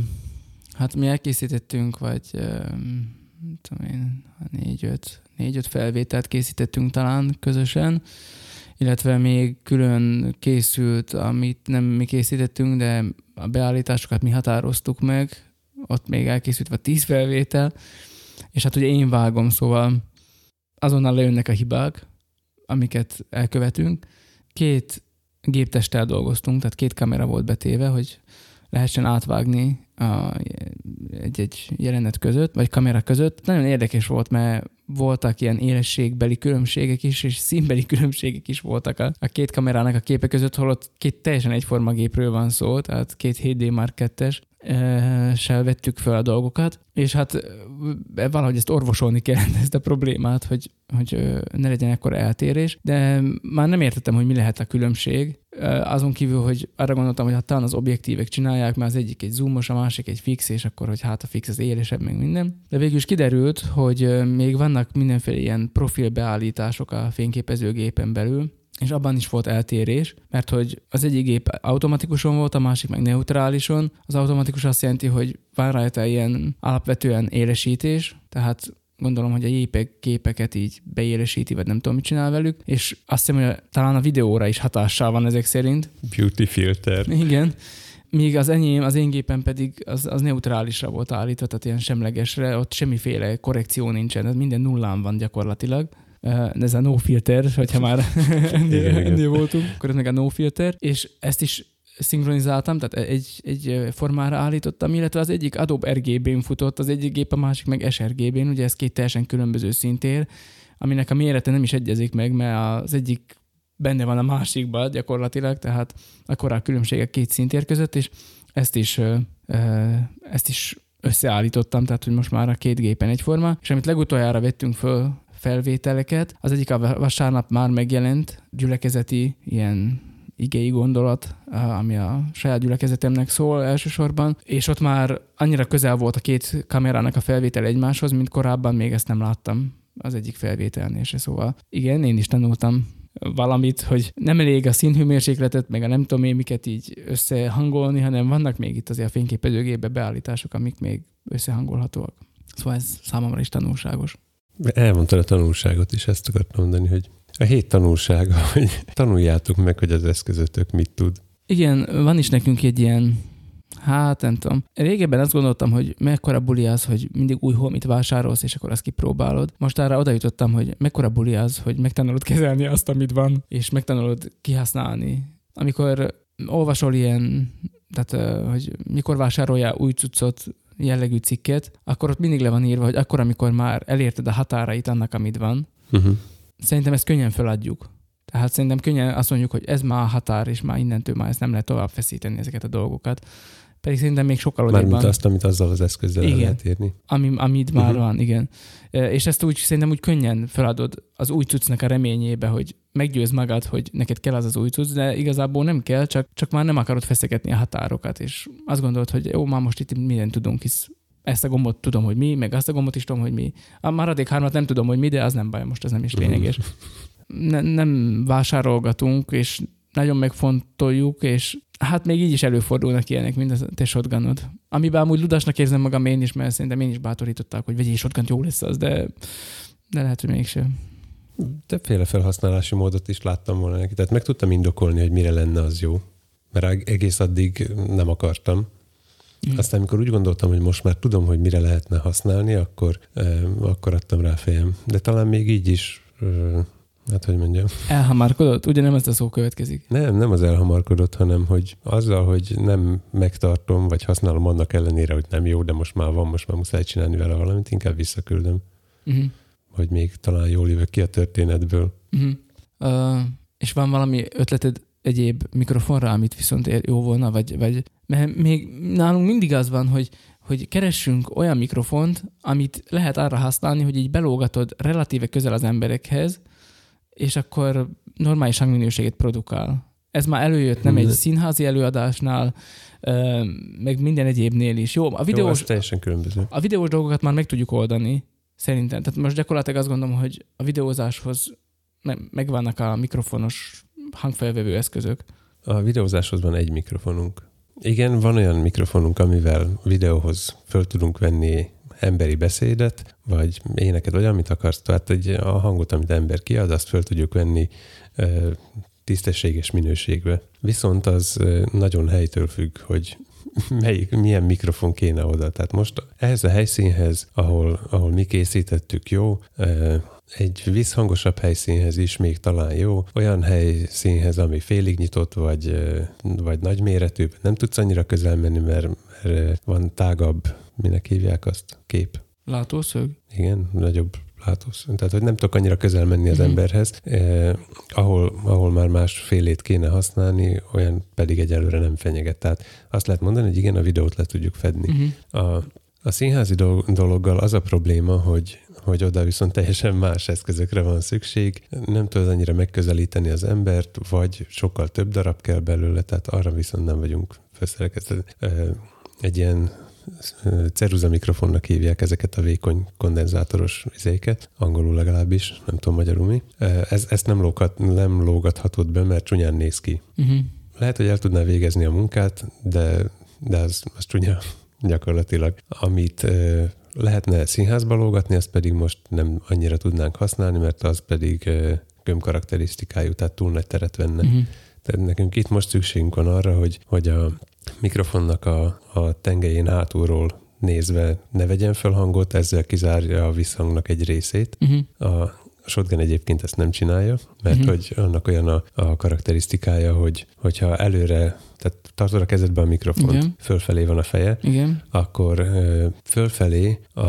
hát mi elkészítettünk, vagy e, tudom én, négy-öt, négy-öt felvételt készítettünk talán közösen, illetve még külön készült, amit nem mi készítettünk, de a beállításokat mi határoztuk meg, ott még elkészült vagy tíz felvétel, és hát ugye én vágom, szóval azonnal lejönnek a hibák, amiket elkövetünk. Két géptesttel dolgoztunk, tehát két kamera volt betéve, hogy lehessen átvágni a, egy-egy jelenet között, vagy kamera között. Nagyon érdekes volt, mert voltak ilyen élességbeli különbségek is, és színbeli különbségek is voltak a, a két kamerának a képe között, holott két teljesen egyforma gépről van szó, tehát két 7D Mark 2-es, se vettük fel a dolgokat, és hát valahogy ezt orvosolni kell, ezt a problémát, hogy, hogy ne legyen ekkor eltérés, de már nem értettem, hogy mi lehet a különbség. Azon kívül, hogy arra gondoltam, hogy hát talán az objektívek csinálják, mert az egyik egy zoomos, a másik egy fix, és akkor, hogy hát a fix az élesebb, meg minden. De végül is kiderült, hogy még vannak mindenféle ilyen profilbeállítások a fényképezőgépen belül, és abban is volt eltérés, mert hogy az egyik gép automatikusan volt, a másik meg neutrálison. Az automatikus azt jelenti, hogy van rajta ilyen alapvetően élesítés, tehát gondolom, hogy a JPEG képeket így beélesíti, vagy nem tudom, mit csinál velük, és azt hiszem, hogy talán a videóra is hatással van ezek szerint. Beauty filter. Igen. Míg az enyém, az én gépen pedig az, az neutrálisra volt állítva, tehát ilyen semlegesre, ott semmiféle korrekció nincsen, ez minden nullán van gyakorlatilag ez a no filter, hogyha már ennél voltunk, akkor ez meg a no filter, és ezt is szinkronizáltam, tehát egy, egy formára állítottam, illetve az egyik Adobe RGB-n futott, az egyik gép, a másik meg sRGB-n, ugye ez két teljesen különböző szintér, aminek a mérete nem is egyezik meg, mert az egyik benne van a másikban gyakorlatilag, tehát akkor a különbségek két szintér között, és ezt is, ezt is összeállítottam, tehát hogy most már a két gépen egyforma, és amit legutoljára vettünk föl felvételeket. Az egyik a vasárnap már megjelent gyülekezeti ilyen igei gondolat, ami a saját gyülekezetemnek szól elsősorban, és ott már annyira közel volt a két kamerának a felvétel egymáshoz, mint korábban még ezt nem láttam az egyik felvételnél se. Szóval igen, én is tanultam valamit, hogy nem elég a színhőmérsékletet, meg a nem tudom én miket így összehangolni, hanem vannak még itt azért a fényképezőgépbe beállítások, amik még összehangolhatóak. Szóval ez számomra is tanulságos. Elmondtad a tanulságot is, ezt akartam mondani, hogy a hét tanulsága, hogy tanuljátok meg, hogy az eszközötök mit tud. Igen, van is nekünk egy ilyen, hát nem tudom. Régebben azt gondoltam, hogy mekkora buli az, hogy mindig új holmit vásárolsz, és akkor azt kipróbálod. Most arra oda jutottam, hogy mekkora buli az, hogy megtanulod kezelni azt, amit van, és megtanulod kihasználni. Amikor olvasol ilyen, tehát hogy mikor vásároljál új cuccot, jellegű cikket, akkor ott mindig le van írva, hogy akkor, amikor már elérted a határait annak, amit van, uh-huh. szerintem ezt könnyen feladjuk. Tehát szerintem könnyen azt mondjuk, hogy ez már a határ, és már innentől már ezt nem lehet tovább feszíteni ezeket a dolgokat. Pedig szerintem még sokkal odébb van. azt, amit azzal az eszközzel igen. lehet érni. Ami, amit már uh-huh. van, igen. És ezt úgy szerintem úgy könnyen feladod az új cuccnak a reményébe, hogy meggyőz magad, hogy neked kell az az új cucc, de igazából nem kell, csak, csak már nem akarod feszegetni a határokat, és azt gondolod, hogy jó, már most itt mindent tudunk, hisz ezt a gombot tudom, hogy mi, meg azt a gombot is tudom, hogy mi. A maradék hármat nem tudom, hogy mi, de az nem baj, most ez nem is lényeges. Ne, nem vásárolgatunk, és nagyon megfontoljuk, és hát még így is előfordulnak ilyenek, mint a te shotgunod. Amiben amúgy ludasnak érzem magam én is, mert szerintem én is bátorították, hogy vegyél shotgun jó lesz az, de, de lehet, hogy mégsem. Többféle felhasználási módot is láttam volna neki, tehát meg tudtam indokolni, hogy mire lenne az jó. Mert egész addig nem akartam. Mm. Aztán, amikor úgy gondoltam, hogy most már tudom, hogy mire lehetne használni, akkor, eh, akkor adtam rá fejem. De talán még így is eh, Hát, hogy mondjam. Elhamarkodott? Ugye nem ez a szó következik? Nem, nem az elhamarkodott, hanem hogy azzal, hogy nem megtartom, vagy használom annak ellenére, hogy nem jó, de most már van, most már muszáj csinálni vele valamit, inkább visszaküldöm. Uh-huh. Hogy még talán jól jövök ki a történetből. Uh-huh. Uh, és van valami ötleted egyéb mikrofonra, amit viszont jó volna, vagy, vagy mert még nálunk mindig az van, hogy hogy keressünk olyan mikrofont, amit lehet arra használni, hogy így belógatod relatíve közel az emberekhez, és akkor normális hangminőséget produkál. Ez már előjött, nem egy Ne. színházi előadásnál, meg minden egyébnél is. Jó, a Jó, videós, az teljesen különböző. a videós dolgokat már meg tudjuk oldani, szerintem. Tehát most gyakorlatilag azt gondolom, hogy a videózáshoz me- megvannak a mikrofonos hangfelvevő eszközök. A videózáshoz van egy mikrofonunk. Igen, van olyan mikrofonunk, amivel videóhoz föl tudunk venni emberi beszédet, vagy éneket, vagy amit akarsz. Tehát egy, a hangot, amit ember kiad, azt föl tudjuk venni tisztességes minőségbe. Viszont az nagyon helytől függ, hogy melyik, milyen mikrofon kéne oda. Tehát most ehhez a helyszínhez, ahol, ahol mi készítettük, jó, egy visszhangosabb helyszínhez is még talán jó, olyan helyszínhez, ami félig nyitott, vagy, vagy nagyméretű, nem tudsz annyira közel menni, mert, ö, van tágabb, minek hívják azt, kép. Látószög? Igen, nagyobb látószög. Tehát, hogy nem tudok annyira közel menni az Mhm. emberhez, eh, ahol, ahol már más félét kéne használni, olyan pedig egyelőre nem fenyeget. Tehát azt lehet mondani, hogy igen, a videót le tudjuk fedni. Uh-huh. A, a színházi dolog, dologgal az a probléma, hogy hogy oda viszont teljesen más eszközökre van szükség. Nem tudod annyira megközelíteni az embert, vagy sokkal több darab kell belőle, tehát arra viszont nem vagyunk felszerelkezve. Egy ilyen ceruza mikrofonnak hívják ezeket a vékony kondenzátoros izéket, angolul legalábbis, nem tudom magyarul mi. Ez, ezt nem, lógat, nem lógathatod be, mert csúnyán néz ki. Uh-huh. Lehet, hogy el tudná végezni a munkát, de, de az, az csúnya gyakorlatilag. Amit lehetne színházba lógatni, azt pedig most nem annyira tudnánk használni, mert az pedig ö, gömbkarakterisztikájú, tehát túl nagy teret venne. Uh-huh. Tehát nekünk itt most szükségünk van arra, hogy, hogy a mikrofonnak a, a tengelyén hátulról nézve ne vegyen fel hangot, ezzel kizárja a visszhangnak egy részét. Uh-huh. A shotgun egyébként ezt nem csinálja, mert Mhm. hogy annak olyan a, a karakterisztikája, hogy hogyha előre, tehát tartod a kezedbe a mikrofont, Igen. fölfelé van a feje, Igen. akkor ö, fölfelé a,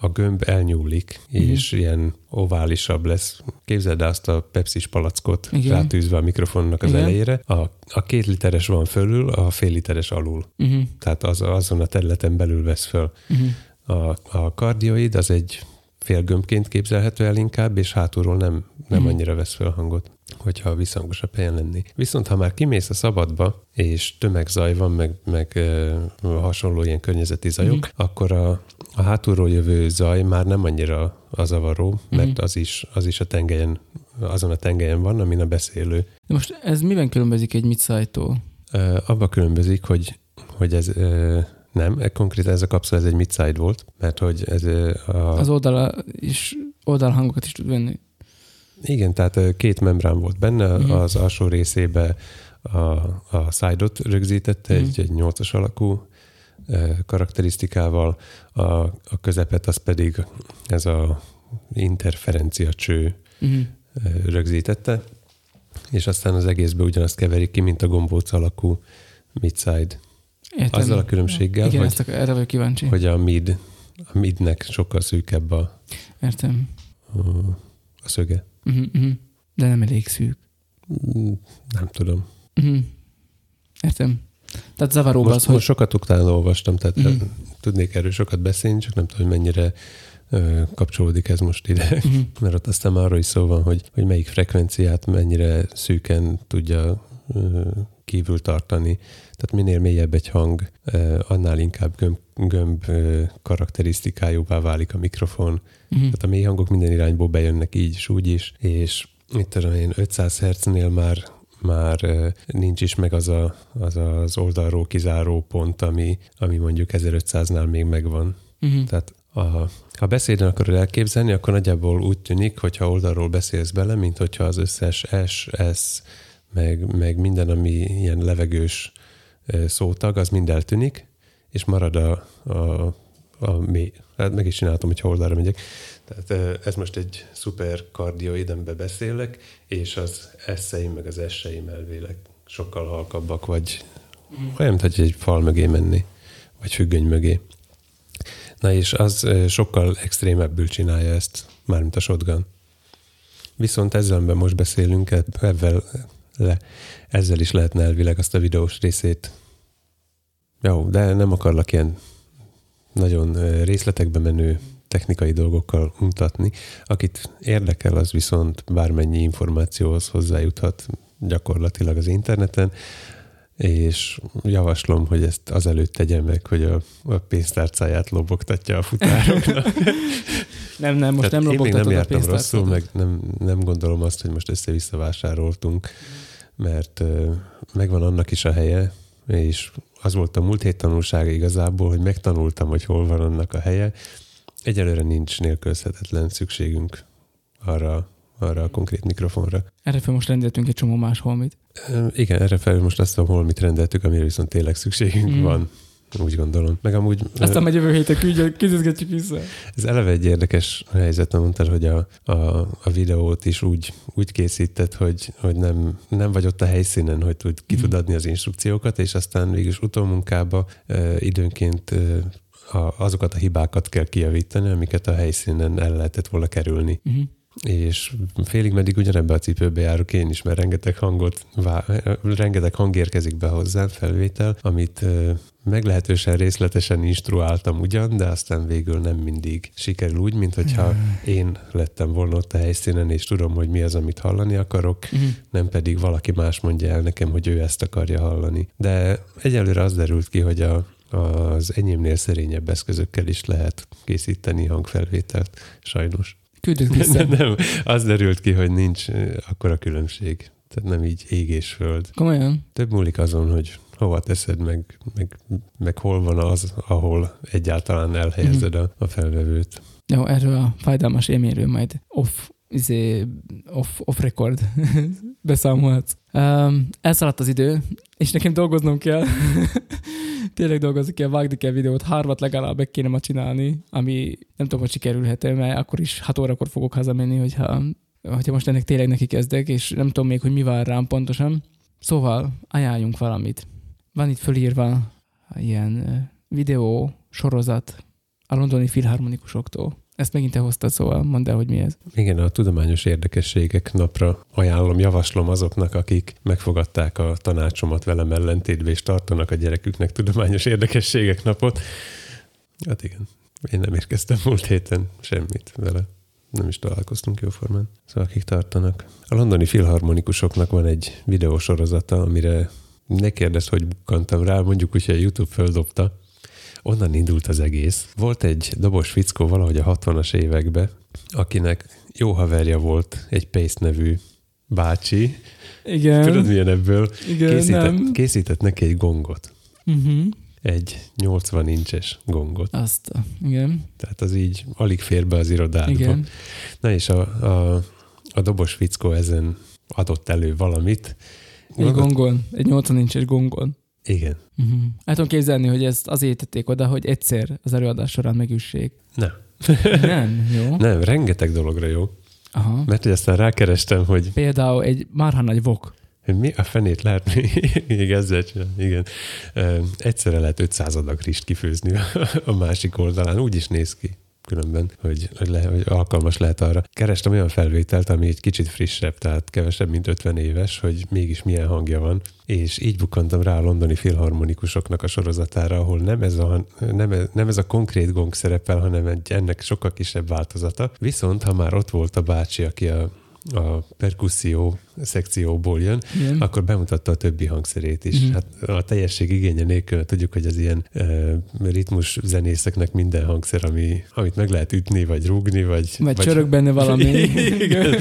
a gömb elnyúlik, Mhm. és ilyen oválisabb lesz. Képzeld el azt a pepsis palackot Igen. rátűzve a mikrofonnak az Igen. elejére. A, a két literes van fölül, a fél literes alul. Uh-huh. Tehát az, azon a területen belül vesz föl. Uh-huh. A, a kardioid az egy félgömbként képzelhető el inkább, és hátulról nem, nem Mhm. annyira vesz föl hangot, hogyha visszhangosabb helyen lenni. Viszont ha már kimész a szabadba, és tömegzaj van, meg, meg ö, hasonló ilyen környezeti zajok, Mhm. akkor a, a hátulról jövő zaj már nem annyira a zavaró, mert Mhm. az is, az is a tengelyen, azon a tengelyen van, amin a beszélő. De most ez miben különbözik egy mid-szájtól? Ö, Abba különbözik, hogy, hogy ez ö, nem, konkrétan ez a kapszula ez egy mid-side volt, mert hogy ez a, Az oldala is, oldalhangokat is tud venni. Igen, tehát két membrán volt benne, Mhm. az alsó részébe a, a side-ot rögzítette, Mhm. egy, egy nyolcas alakú ö, karakterisztikával, a, a közepet az pedig ez a interferencia cső Uh-huh. rögzítette, és aztán az egészbe ugyanazt keverik ki, mint a gombóc alakú mid-side. Értem. Azzal a különbséggel, Igen, hogy, ezt ak- erre vagyok kíváncsi. hogy a mid, a midnek sokkal szűkebb a, Értem. a szöge. Uh-huh. Uh-huh. De nem elég szűk. Mm, Nem tudom. Uh-huh. Értem. Tehát zavaróbb Most, az, hogy... most sokat utána olvastam, tehát mm. tudnék erről sokat beszélni, csak nem tudom, hogy mennyire kapcsolódik ez most ide. Uh-huh. Mert ott aztán már arról is szó van, hogy, hogy melyik frekvenciát mennyire szűken tudja kívül tartani. Tehát minél mélyebb egy hang, annál inkább gömb, gömb karakterisztikájúvá válik a mikrofon. Uh-huh. Tehát a mély hangok minden irányból bejönnek így is, úgy is, és mit tudom én, 500 Hz-nél már már nincs is meg az a, az, az oldalról kizáró pont, ami, ami mondjuk 1500-nál még megvan. Uh-huh. Tehát a, ha beszéden akarod elképzelni, akkor nagyjából úgy tűnik, hogyha oldalról beszélsz bele, mint hogyha az összes S, S, meg, meg minden, ami ilyen levegős szótag, az mind eltűnik, és marad a, a, a mély. Hát meg is csináltam, hogyha oldalra megyek. Tehát ez most egy szuper kardioid, amiben beszélek, és az eszeim, meg az esseim elvileg sokkal halkabbak, vagy olyan, mint hogy egy fal mögé menni, vagy függöny mögé. Na és az sokkal extrémebbül csinálja ezt, mármint a shotgun. Viszont ezzel, amiben most beszélünk, eb- ebben le, ezzel is lehetne elvileg azt a videós részét. Jó, de nem akarlak ilyen nagyon részletekbe menő technikai dolgokkal mutatni. Akit érdekel, az viszont bármennyi információhoz hozzájuthat gyakorlatilag az interneten, és javaslom, hogy ezt azelőtt tegye meg, hogy a, a pénztárcáját lobogtatja a futároknak. nem, nem, most Tehát nem én még nem lobogtatod a jártam rosszul, meg nem, nem gondolom azt, hogy most össze-vissza vásároltunk, mert megvan annak is a helye, és az volt a múlt hét tanulsága igazából, hogy megtanultam, hogy hol van annak a helye. Egyelőre nincs nélkülözhetetlen szükségünk arra, arra a konkrét mikrofonra. Erre fel most rendeltünk egy csomó más holmit. Igen, erre felül most azt mondom, hol mit rendeltük, amire viszont tényleg szükségünk mm. van. Úgy gondolom. Meg amúgy Aztán majd jövő héten küldjük, küzdgetjük vissza. ez eleve egy érdekes helyzet, mondtad, hogy a, a, a videót is úgy, úgy készített, hogy, hogy nem, nem vagy ott a helyszínen, hogy tud, ki Mhm. tud adni az instrukciókat, és aztán végül utómunkába ö, időnként ö, a, azokat a hibákat kell kijavítani, amiket a helyszínen el lehetett volna kerülni. Uh-huh. És félig meddig ugyanebbe a cipőbe járok én is, mert rengeteg hangot, rengeteg hang érkezik be hozzám, felvétel, amit meglehetősen részletesen instruáltam ugyan, de aztán végül nem mindig sikerül úgy, mint hogyha én lettem volna ott a helyszínen, és tudom, hogy mi az, amit hallani akarok, Uh-huh. nem pedig valaki más mondja el nekem, hogy ő ezt akarja hallani. De egyelőre az derült ki, hogy a, az enyémnél szerényebb eszközökkel is lehet készíteni hangfelvételt, sajnos. Küldjük vissza. Nem, nem, az derült ki, hogy nincs akkora különbség. Tehát nem így ég és föld. Komolyan? Több múlik azon, hogy hova teszed, meg, meg, meg hol van az, ahol egyáltalán elhelyezed a, a felvevőt. Jó, erről a fájdalmas élményről majd off, izé, off, off record beszámolhatsz. Um, elszaladt az idő, és nekem dolgoznom kell. Tényleg dolgozni kell, vágni kell videót, hármat legalább meg kéne ma csinálni, ami nem tudom, hogy sikerülhet mert akkor is 6 órakor fogok hazamenni, hogyha, hogyha most ennek tényleg neki kezdek, és nem tudom még, hogy mi vár rám pontosan. Szóval ajánljunk valamit. Van itt fölírva ilyen videó, sorozat a londoni filharmonikusoktól. Ezt megint te hoztad, szóval mondd el, hogy mi ez. Igen, a tudományos érdekességek napra ajánlom, javaslom azoknak, akik megfogadták a tanácsomat velem ellentétbe, és tartanak a gyereküknek tudományos érdekességek napot. Hát igen, én nem érkeztem múlt héten semmit vele. Nem is találkoztunk jóformán. Szóval akik tartanak. A londoni filharmonikusoknak van egy videósorozata, amire ne kérdezz, hogy bukkantam rá, mondjuk hogy a YouTube földobta. Onnan indult az egész. Volt egy dobos fickó valahogy a 60-as években, akinek jó haverja volt egy Pace nevű bácsi. Igen, Tudod, milyen ebből? igen, Készített, nem. készített neki egy gongot. Uh-huh. Egy 80 incses gongot. Azt, igen, Tehát az így alig fér be az irodádba. igen. Na és a, a, a dobos fickó ezen adott elő valamit. Egy gongon, egy 80 incses gongon. Igen. Uh-huh. El tudom képzelni, hogy ezt azért tették oda, hogy egyszer az előadás során megüssék. Nem. Nem, jó? Nem, rengeteg dologra jó. Aha. Mert hogy aztán rákerestem, hogy Például egy marha nagy vok. hogy mi a fenét lehet még ezzel csinálni. Igen. Egyszerre lehet 500 adag rist kifőzni a másik oldalán. Úgy is néz ki különben, hogy, hogy, le, hogy alkalmas lehet arra. Kerestem olyan felvételt, ami egy kicsit frissebb, tehát kevesebb, mint 50 éves, hogy mégis milyen hangja van, és így bukkantam rá a londoni filharmonikusoknak a sorozatára, ahol nem ez a, nem, ez- nem ez a konkrét gong szerepel, hanem egy ennek sokkal kisebb változata. Viszont, ha már ott volt a bácsi, aki a a perkusszió szekcióból jön, Igen. akkor bemutatta a többi hangszerét is. Mhm. Mm. Hát a teljesség igénye nélkül tudjuk, hogy az ilyen uh, ritmus zenészeknek minden hangszer, ami, amit meg lehet ütni, vagy rúgni, vagy... Vagy csörög benne valami. Igen.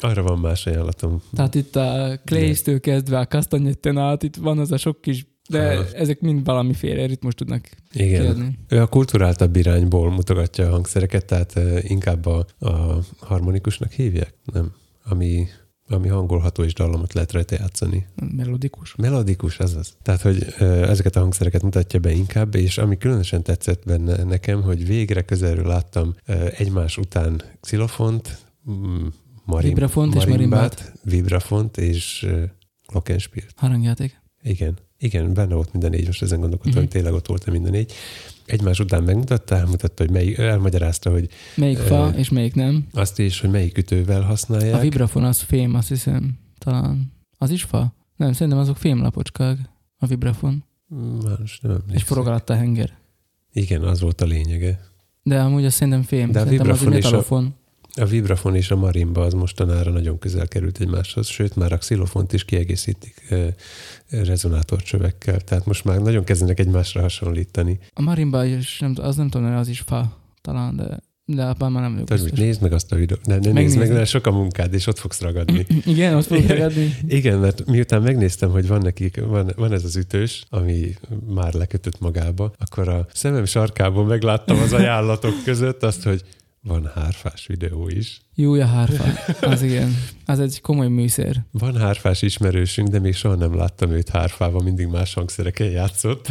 Arra van más ajánlatom. Tehát itt a Clays-től kezdve a Castagnetten át, itt van az a sok kis, de Aha. ezek mind valamiféle ritmus tudnak Igen. kiadni. Ő a kulturáltabb irányból mutogatja a hangszereket, tehát uh, inkább a, a harmonikusnak hívják? Nem. Ami, ami hangolható és dallamot lehet rajta játszani. Melodikus. Melodikus, azaz. Tehát, hogy ezeket a hangszereket mutatja be inkább, és ami különösen tetszett benne nekem, hogy végre közelről láttam egymás után xilofont, mm, marim, Vibrafont és marimbát, vibrafont és glockenspielt. Harangjáték. Igen. Igen, benne volt minden négy, most ezen gondolkodtam, Mhm. hogy tényleg ott volt minden négy. Egymás után megmutatta, elmutatta, hogy melyik, elmagyarázta, hogy Melyik fa, és melyik nem. azt is, hogy melyik ütővel használják. A vibrafon az fém, azt hiszem. Talán. Az is fa? Nem, szerintem azok fémlapocskák. A vibrafon. Már most nem És emlékszem. forog alatt a henger. Igen, az volt a lényege. De amúgy azt szerintem fém. De a szerintem az vibrafon és a-. A vibrafon és a marimba az mostanára nagyon közel került egymáshoz, sőt már a xilofont is kiegészítik rezonátorcsövekkel, tehát most már nagyon kezdenek egymásra hasonlítani. A marimba is, nem, az nem tudom, az is fa talán, de de abban már nem vagyok biztos. nézd meg azt a videót. Nem, nem nézd meg, mert sok a munkád, és ott fogsz ragadni. Igen, ott fogok ragadni. Igen, mert miután megnéztem, hogy van nekik, van, van ez az ütős, ami már lekötött magába, akkor a szemem sarkából megláttam az ajánlatok között azt, hogy van hárfás videó is. Júja hárfa. Az igen. Az egy komoly műszer. Van hárfás ismerősünk, de még soha nem láttam őt hárfával, mindig más hangszereken játszott.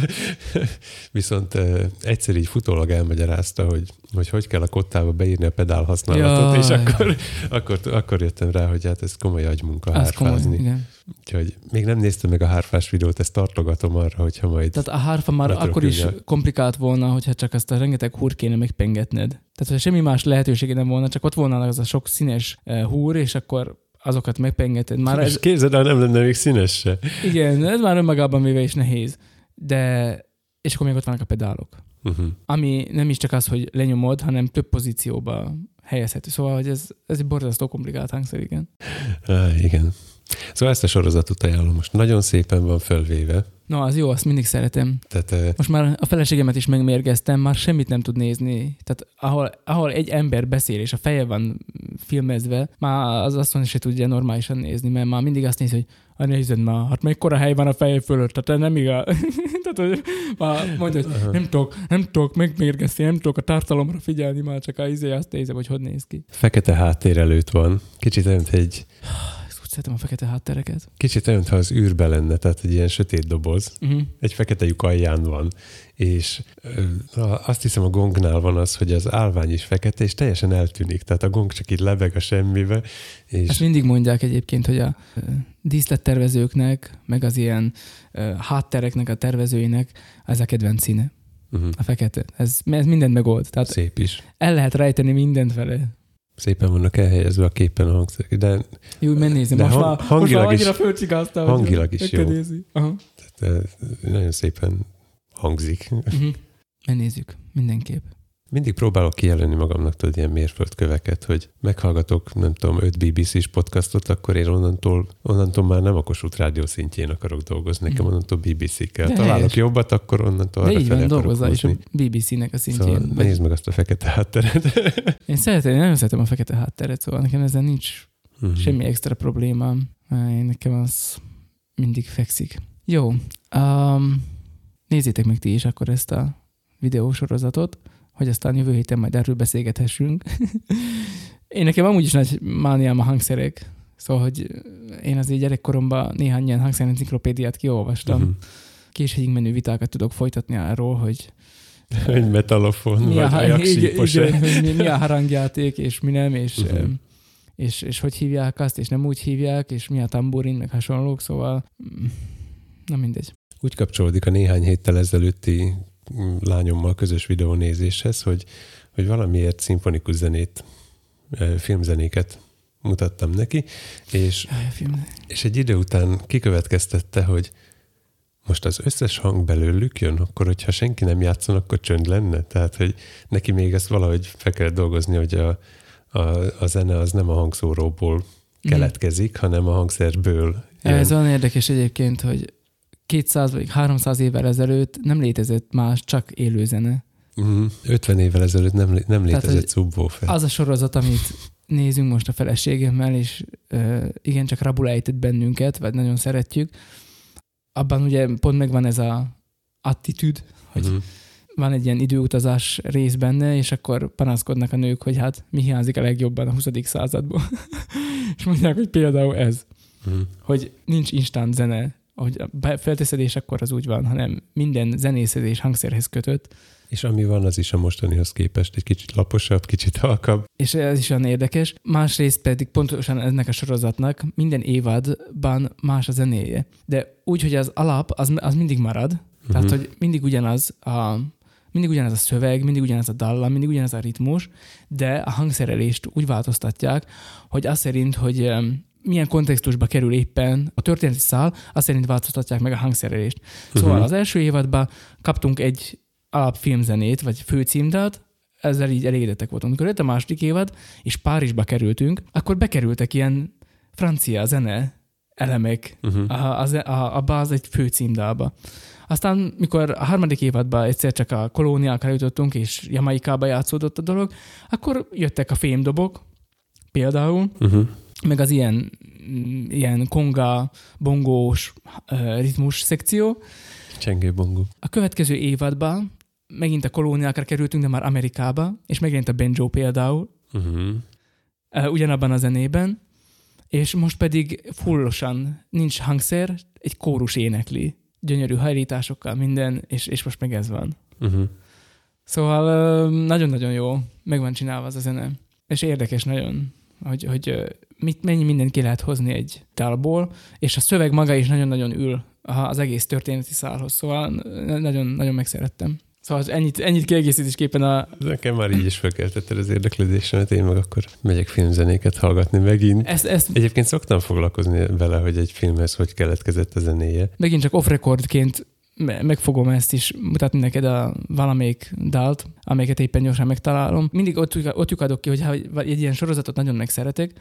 Viszont uh, egyszer így futólag elmagyarázta, hogy, hogy hogy kell a kottába beírni a pedál használatot, Jaj. és akkor, akkor, akkor jöttem rá, hogy hát ez komoly agymunka Az komoly, hárfázni. igen. Úgyhogy még nem néztem meg a hárfás videót, ezt tartogatom arra, hogyha majd... Tehát a hárfa már akkor is komplikált volna, hogyha csak azt a rengeteg húr kéne megpengetned. Tehát, hogyha semmi más lehetősége nem volna, csak ott volna az a sok színes eh, húr, és akkor azokat megpengeted. Már és ez, képzeld el, nem lenne még színes se. igen, ez már önmagában véve is nehéz. De, és akkor még ott vannak a pedálok. Uh-huh. Ami nem is csak az, hogy lenyomod, hanem több pozícióba helyezhető. Szóval, hogy ez, ez egy borzasztó komplikált hangszer, igen. Ah, igen. Szóval ezt a sorozatot ajánlom. Most nagyon szépen van fölvéve. No, az jó, azt mindig szeretem. Tehát eh, Most már a feleségemet is megmérgeztem, már semmit nem tud nézni. Tehát ahol, ahol egy ember beszél, és a feje van filmezve, már az mondja, se tudja normálisan nézni, mert már mindig azt nézi, hogy a nézed már, hát mekkora hely van a feje fölött, tehát nem igaz. tehát, hogy már mondja, hogy nem tudok, nem tudok megmérgezni, nem tudok a tartalomra figyelni, már csak a izé azt nézem, hogy hogy néz ki. fekete háttér előtt van. Kicsit olyan, mint egy, szeretem a fekete háttereket. kicsit olyan, ha az űrbe lenne, tehát egy ilyen sötét doboz. Uh-huh. Egy fekete lyuk alján van. És ö, azt hiszem a gongnál van az, hogy az állvány is fekete, és teljesen eltűnik. Tehát a gong csak így lebeg a semmibe, és Ezt mindig mondják egyébként, hogy a díszlettervezőknek, meg az ilyen ö, háttereknek, a tervezőinek ez a kedvenc színe, uh-huh. a fekete. Ez, ez mindent megold. Tehát szép is. el lehet rejteni mindent vele. Szépen vannak elhelyezve a képen a hangszerek, de Jó, megnézem. De Most, hang- már, most hangilag már is- annyira fölcsigáztál. hogy hangilag is jó. Aha. de nagyon szépen hangzik. Uh-huh. Megnézzük, mindenképp. Mindig próbálok kijelölni magamnak tudod ilyen mérföldköveket, hogy meghallgatok, nem tudom, öt BBC-s podcastot, akkor én onnantól, onnantól már nem a Kossuth Rádió szintjén akarok dolgozni, nekem Mhm. onnantól BBC kell. De Találok helyes. jobbat, akkor onnantól De arra így van, akarok dolgozzál is a. BBC-nek a szintjén. Szóval Vagy- nézd meg azt a fekete hátteret. Én szeretem, én nagyon szeretem a fekete hátteret, szóval nekem ezzel nincs Mhm. semmi extra problémám. Én nekem az mindig fekszik. Jó, um, nézzétek meg ti is akkor ezt a videósorozatot, hogy aztán jövő héten majd erről beszélgethessünk. én nekem amúgy is nagy mániám a hangszerek, szóval, hogy én azért gyerekkoromban néhány ilyen hangszerenciklopédiát kiolvastam. Mhm. Későig menő vitákat tudok folytatni arról, hogy Egy metalofon, mi a, vagy igen, igen, mi, mi a harangjáték, és mi nem, és, uh-huh. és, és hogy hívják azt, és nem úgy hívják, és mi a tamburin, meg hasonlók, szóval mm, na mindegy. Úgy kapcsolódik a néhány héttel ezelőtti lányommal közös videónézéshez, hogy, hogy valamiért szimfonikus zenét, filmzenéket mutattam neki, és Jaj. És egy idő után kikövetkeztette, hogy most az összes hang belőlük jön, akkor hogyha senki nem játszon, akkor csönd lenne. Tehát, hogy neki még ezt valahogy fel kell dolgozni, hogy a, a, a zene az nem a hangszóróból keletkezik, hanem a hangszerből. jön. Ez olyan érdekes egyébként, hogy 200 vagy 300 évvel ezelőtt nem létezett más, csak élő zene. Mhm. 50 évvel ezelőtt nem, nem létezett subwoofer. Az a sorozat, amit nézünk most a feleségemmel, és uh, igen, csak rabul ejtett bennünket, vagy nagyon szeretjük, abban ugye pont megvan ez a attitűd, hogy Mhm. van egy ilyen időutazás rész benne, és akkor panaszkodnak a nők, hogy hát mi hiányzik a legjobban a 20. századból. és mondják, hogy például ez, Mhm. hogy nincs instant zene, hogy felteszed, és akkor az úgy van, hanem minden zenészhez és hangszerhez kötött, És ami van, az is a mostanihoz képest egy kicsit laposabb, kicsit halkabb. és ez is olyan érdekes. Másrészt pedig pontosan ennek a sorozatnak minden évadban más a zenéje. De úgy, hogy az alap, az, az mindig marad, tehát, Mhm. hogy mindig ugyanaz a mindig ugyanaz a szöveg, mindig ugyanaz a dallam, mindig ugyanaz a ritmus, de a hangszerelést úgy változtatják, hogy az szerint, hogy milyen kontextusba kerül éppen a történeti szál, azt szerint változtatják meg a hangszerelést. Szóval Mhm. az első évadban kaptunk egy alapfilmzenét, vagy főcímdalt, ezzel így elégedettek voltunk. Amikor jött a második évad, és Párizsba kerültünk, akkor bekerültek ilyen francia zene elemek Uh-huh. a, az, a, abba az egy fő címdalba. Aztán, mikor a harmadik évadban egyszer csak a kolóniákra jutottunk, és Jamaikába játszódott a dolog, akkor jöttek a fémdobok, például, Uh-huh. Meg az ilyen, ilyen konga, bongós ritmus szekció. Csengőbongó. A következő évadban megint a kolóniákra kerültünk, de már Amerikába, és megjelent a banjo például, Uh-huh. uh, ugyanabban a zenében, és most pedig fullosan nincs hangszer, egy kórus énekli. Gyönyörű hajlításokkal minden, és, és most meg ez van. Uh-huh. Szóval nagyon-nagyon jó, meg van csinálva az a zene. És érdekes nagyon, hogy, hogy mit, mennyi mindent ki lehet hozni egy dalból, és a szöveg maga is nagyon-nagyon ül az egész történeti szálhoz. Szóval nagyon, nagyon megszerettem. Szóval ennyit, ennyit kiegészítésképpen a... Nekem már így is felkeltetted az érdeklődésemet, én meg akkor megyek filmzenéket hallgatni megint. Ezt, ezt Egyébként szoktam foglalkozni vele, hogy egy filmhez hogy keletkezett a zenéje. megint csak off-recordként me- meg fogom ezt is mutatni neked a valamelyik dalt, amelyeket éppen gyorsan megtalálom. Mindig ott, ott lyukadok ki, hogy egy ilyen sorozatot nagyon megszeretek,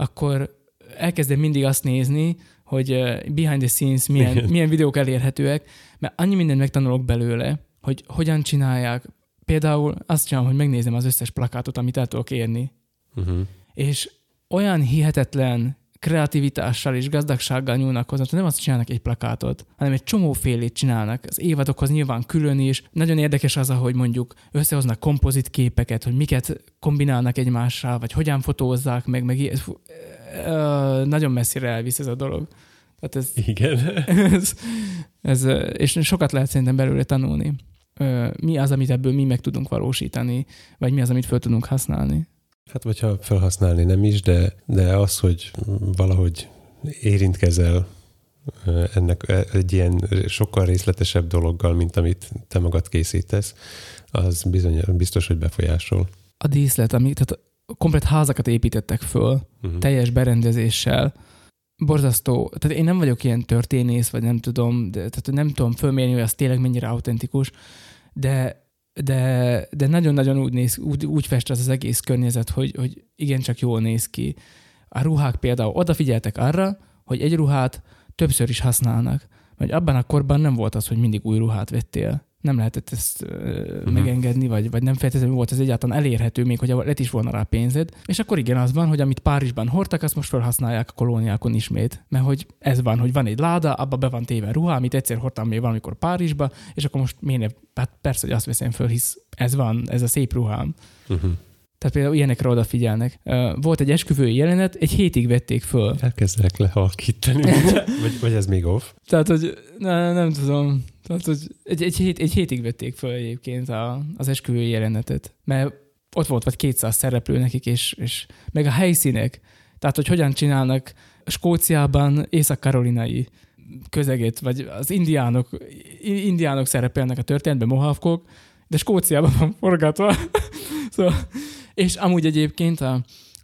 akkor elkezdem mindig azt nézni, hogy behind the scenes milyen, Igen. milyen videók elérhetőek, mert annyi mindent megtanulok belőle, hogy hogyan csinálják. Például azt csinálom, hogy megnézem az összes plakátot, amit el tudok érni. Uh-huh. És olyan hihetetlen kreativitással és gazdagsággal nyúlnak hozzá, nem azt csinálnak egy plakátot, hanem egy csomófélét csinálnak. Az évadokhoz nyilván külön is. Nagyon érdekes az, ahogy mondjuk összehoznak kompozit képeket, hogy miket kombinálnak egymással, vagy hogyan fotózzák meg, meg ilyen- fú, ö, nagyon messzire elvisz ez a dolog. Tehát ez, Igen. ez, ez, és sokat lehet szerintem belőle tanulni. Mi az, amit ebből mi meg tudunk valósítani, vagy mi az, amit föl tudunk használni. Hát vagy ha felhasználni nem is, de, de az, hogy valahogy érintkezel ennek egy ilyen sokkal részletesebb dologgal, mint amit te magad készítesz, az bizony, biztos, hogy befolyásol. a díszlet, ami, tehát komplet házakat építettek föl, Uh-huh. teljes berendezéssel, borzasztó, tehát én nem vagyok ilyen történész, vagy nem tudom, de, tehát nem tudom fölmérni, hogy az tényleg mennyire autentikus, de de, de nagyon-nagyon úgy, néz, úgy, úgy fest az az egész környezet, hogy, hogy igencsak jól néz ki. A ruhák például odafigyeltek arra, hogy egy ruhát többször is használnak. Vagy abban a korban nem volt az, hogy mindig új ruhát vettél. Nem lehetett ezt uh, Mhm. megengedni, vagy, vagy nem feltétlenül volt ez egyáltalán elérhető, még hogy lett is volna rá pénzed. És akkor igen, az van, hogy amit Párizsban hordtak, azt most felhasználják a kolóniákon ismét. Mert hogy ez van, hogy van egy láda, abba be van téve ruha, amit egyszer hordtam még valamikor Párizsba, és akkor most miért ne, hát persze, hogy azt veszem föl, hisz ez van, ez a szép ruhám. Uh-huh. Tehát például ilyenekre odafigyelnek. Ö, Volt egy esküvői jelenet, egy hétig vették föl. Elkezdelek lehalkítani, vagy, vagy ez még off? Tehát, hogy ne, nem tudom. Tehát, hogy egy, egy, hét, egy hétig vették föl egyébként a, az esküvői jelenetet. Mert ott volt vagy 200 szereplő nekik, és, és meg a helyszínek. Tehát, hogy hogyan csinálnak Skóciában észak-karolinai közeget, vagy az indiánok, indiánok szerepelnek a történetben, mohawkok, de Skóciában van forgatva. szóval, és amúgy egyébként, a,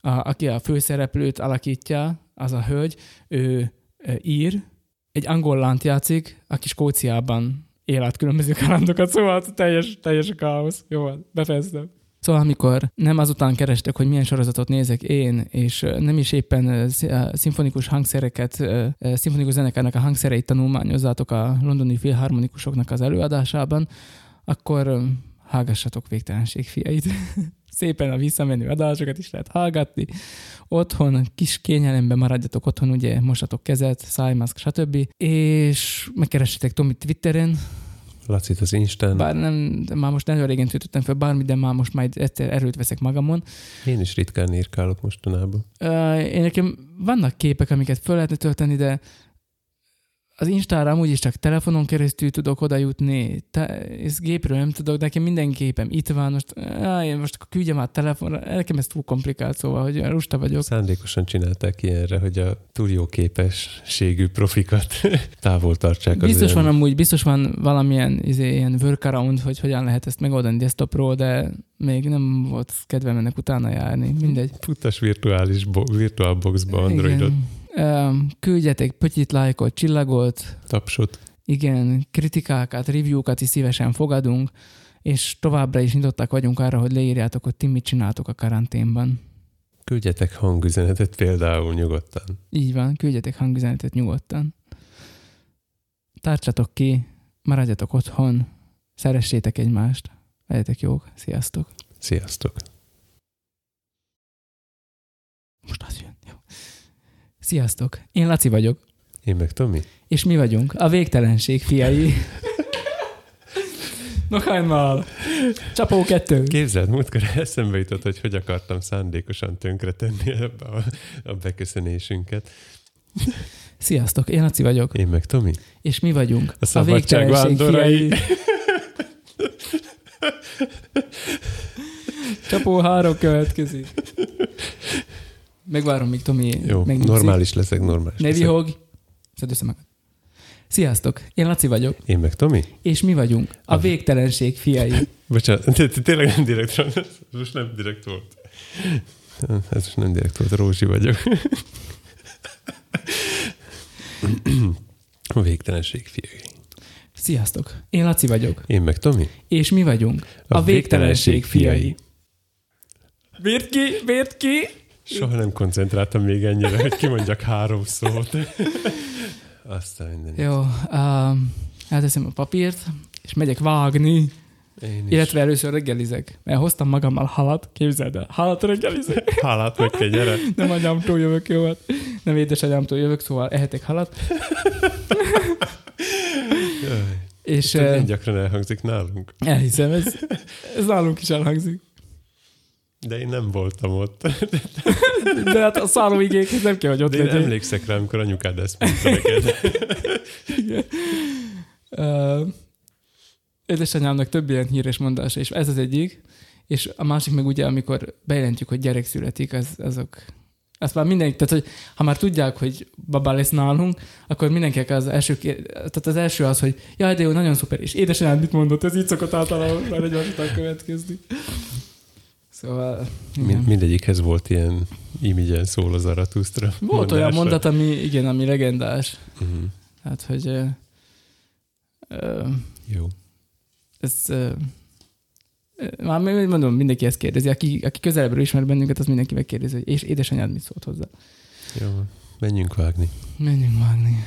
a, aki a főszereplőt alakítja, az a hölgy, ő, ő ír, egy angol lánt játszik, aki Skóciában él át különböző kalandokat, szóval teljes, teljes a káosz. Jó, van, befejeztem. Szóval amikor nem azután kerestek, hogy milyen sorozatot nézek én, és nem is éppen szimfonikus hangszereket, szimfonikus zenekarnak a hangszereit tanulmányozzátok a londoni filharmonikusoknak az előadásában, akkor ö, hallgassatok végtelenség fiait. Szépen a visszamenő adásokat is lehet hallgatni. Otthon kis kényelemben maradjatok otthon, ugye mosatok kezet, szájmaszk, stb. És megkeressetek Tomit Twitteren, Lacit az Instán. bár nem, már most nagyon régen töltöttem fel bármit, de már most majd egyszer erőt veszek magamon. Én is ritkán írkálok mostanában. Ö, Én nekem vannak képek, amiket föl lehetne tölteni, de az Instára amúgy is csak telefonon keresztül tudok oda jutni, te, ez gépről nem tudok, nekem minden képem itt van, most, á, én most akkor küldjem át telefonra, nekem ez túl komplikált, szóval, hogy lusta vagyok. Szándékosan csinálták ilyenre, hogy a túl jó képességű profikat távol tartsák. az Biztos van amúgy, biztos van valamilyen izé, ilyen workaround, hogy hogyan lehet ezt megoldani desktopról, de még nem volt kedvem ennek utána járni. Mindegy. Futtas virtuális bo- virtual boxba Androidot, Igen. Küldjetek pötyit, lájkot, csillagot, tapsot. igen, kritikákat, review-kat is szívesen fogadunk, és továbbra is nyitottak vagyunk arra, hogy leírjátok, hogy ti mit csináltok a karanténban. Küldjetek hangüzenetet például nyugodtan. Így van, küldjetek hangüzenetet nyugodtan. Tartsatok ki, maradjatok otthon, szeressétek egymást, legyetek jók, sziasztok! Sziasztok! Most az jön. Sziasztok! Én Laci vagyok, Én meg Tomi. és mi vagyunk a végtelenség fiai. Noch einmal! Csapó kettő! Képzeld, múltkor eszembe jutott, hogy hogy akartam szándékosan tönkretenni ebbe a, a beköszönésünket. Sziasztok! Én Laci vagyok, Én meg Tomi. és mi vagyunk A szabadság vándorai. Csapó három következik. Megvárom, míg Tomi Jó, megnyugszik. normális leszek, normális Ne vihog. Szedd össze magad. Sziasztok! Én Laci vagyok, Én meg Tomi? és mi vagyunk a A- végtelenség fiai. Bocsánat, tényleg nem direkt. Ez most nem direkt volt. Ez most nem direkt volt, Rózsi vagyok. A végtelenség fiai. Sziasztok! Én Laci vagyok, Én meg Tomi? és mi vagyunk a, végtelenség fiai. Vért ki, vért ki! Soha nem koncentráltam még ennyire, hogy kimondjak három szót. Aztán minden. Jó, um, elteszem a papírt, és megyek vágni, Én is. illetve először reggelizek, mert hoztam magammal halat, képzeld el, halat reggelizek. Hálát meg kell, gyere. Nem anyámtól jövök, jó? hát Nem édesanyámtól jövök, szóval ehetek halat. És milyen uh, gyakran elhangzik nálunk. elhiszem, ez, ez nálunk is elhangzik. De én nem voltam ott. De hát a szállóigékhez nem kell, hogy ott De én legyél. emlékszek rá, amikor anyukád ezt mondta neked. Igen. Uh, édesanyámnak több ilyen híres mondása, és ez az egyik, és a másik meg ugye, amikor bejelentjük, hogy gyerek születik, az, azok, azt már mindenki, tehát hogy ha már tudják, hogy baba lesz nálunk, akkor mindenkinek az első, tehát az első az, hogy jaj, de jó, nagyon szuper, és édesanyád mit mondott, ez így szokott általában már egy következni. Szóval, igen. Mind, mindegyikhez volt ilyen imigyen szól az Aratusztra. Volt olyan mondat, ami, igen, ami legendás. Uh-huh. Hát, hogy uh, uh, Jó. ez uh, már mondom, mindenki ezt kérdezi. Aki, aki közelebbről ismer bennünket, az mindenki megkérdezi, hogy és édesanyád mit szólt hozzá. Jó. Menjünk vágni. Menjünk vágni.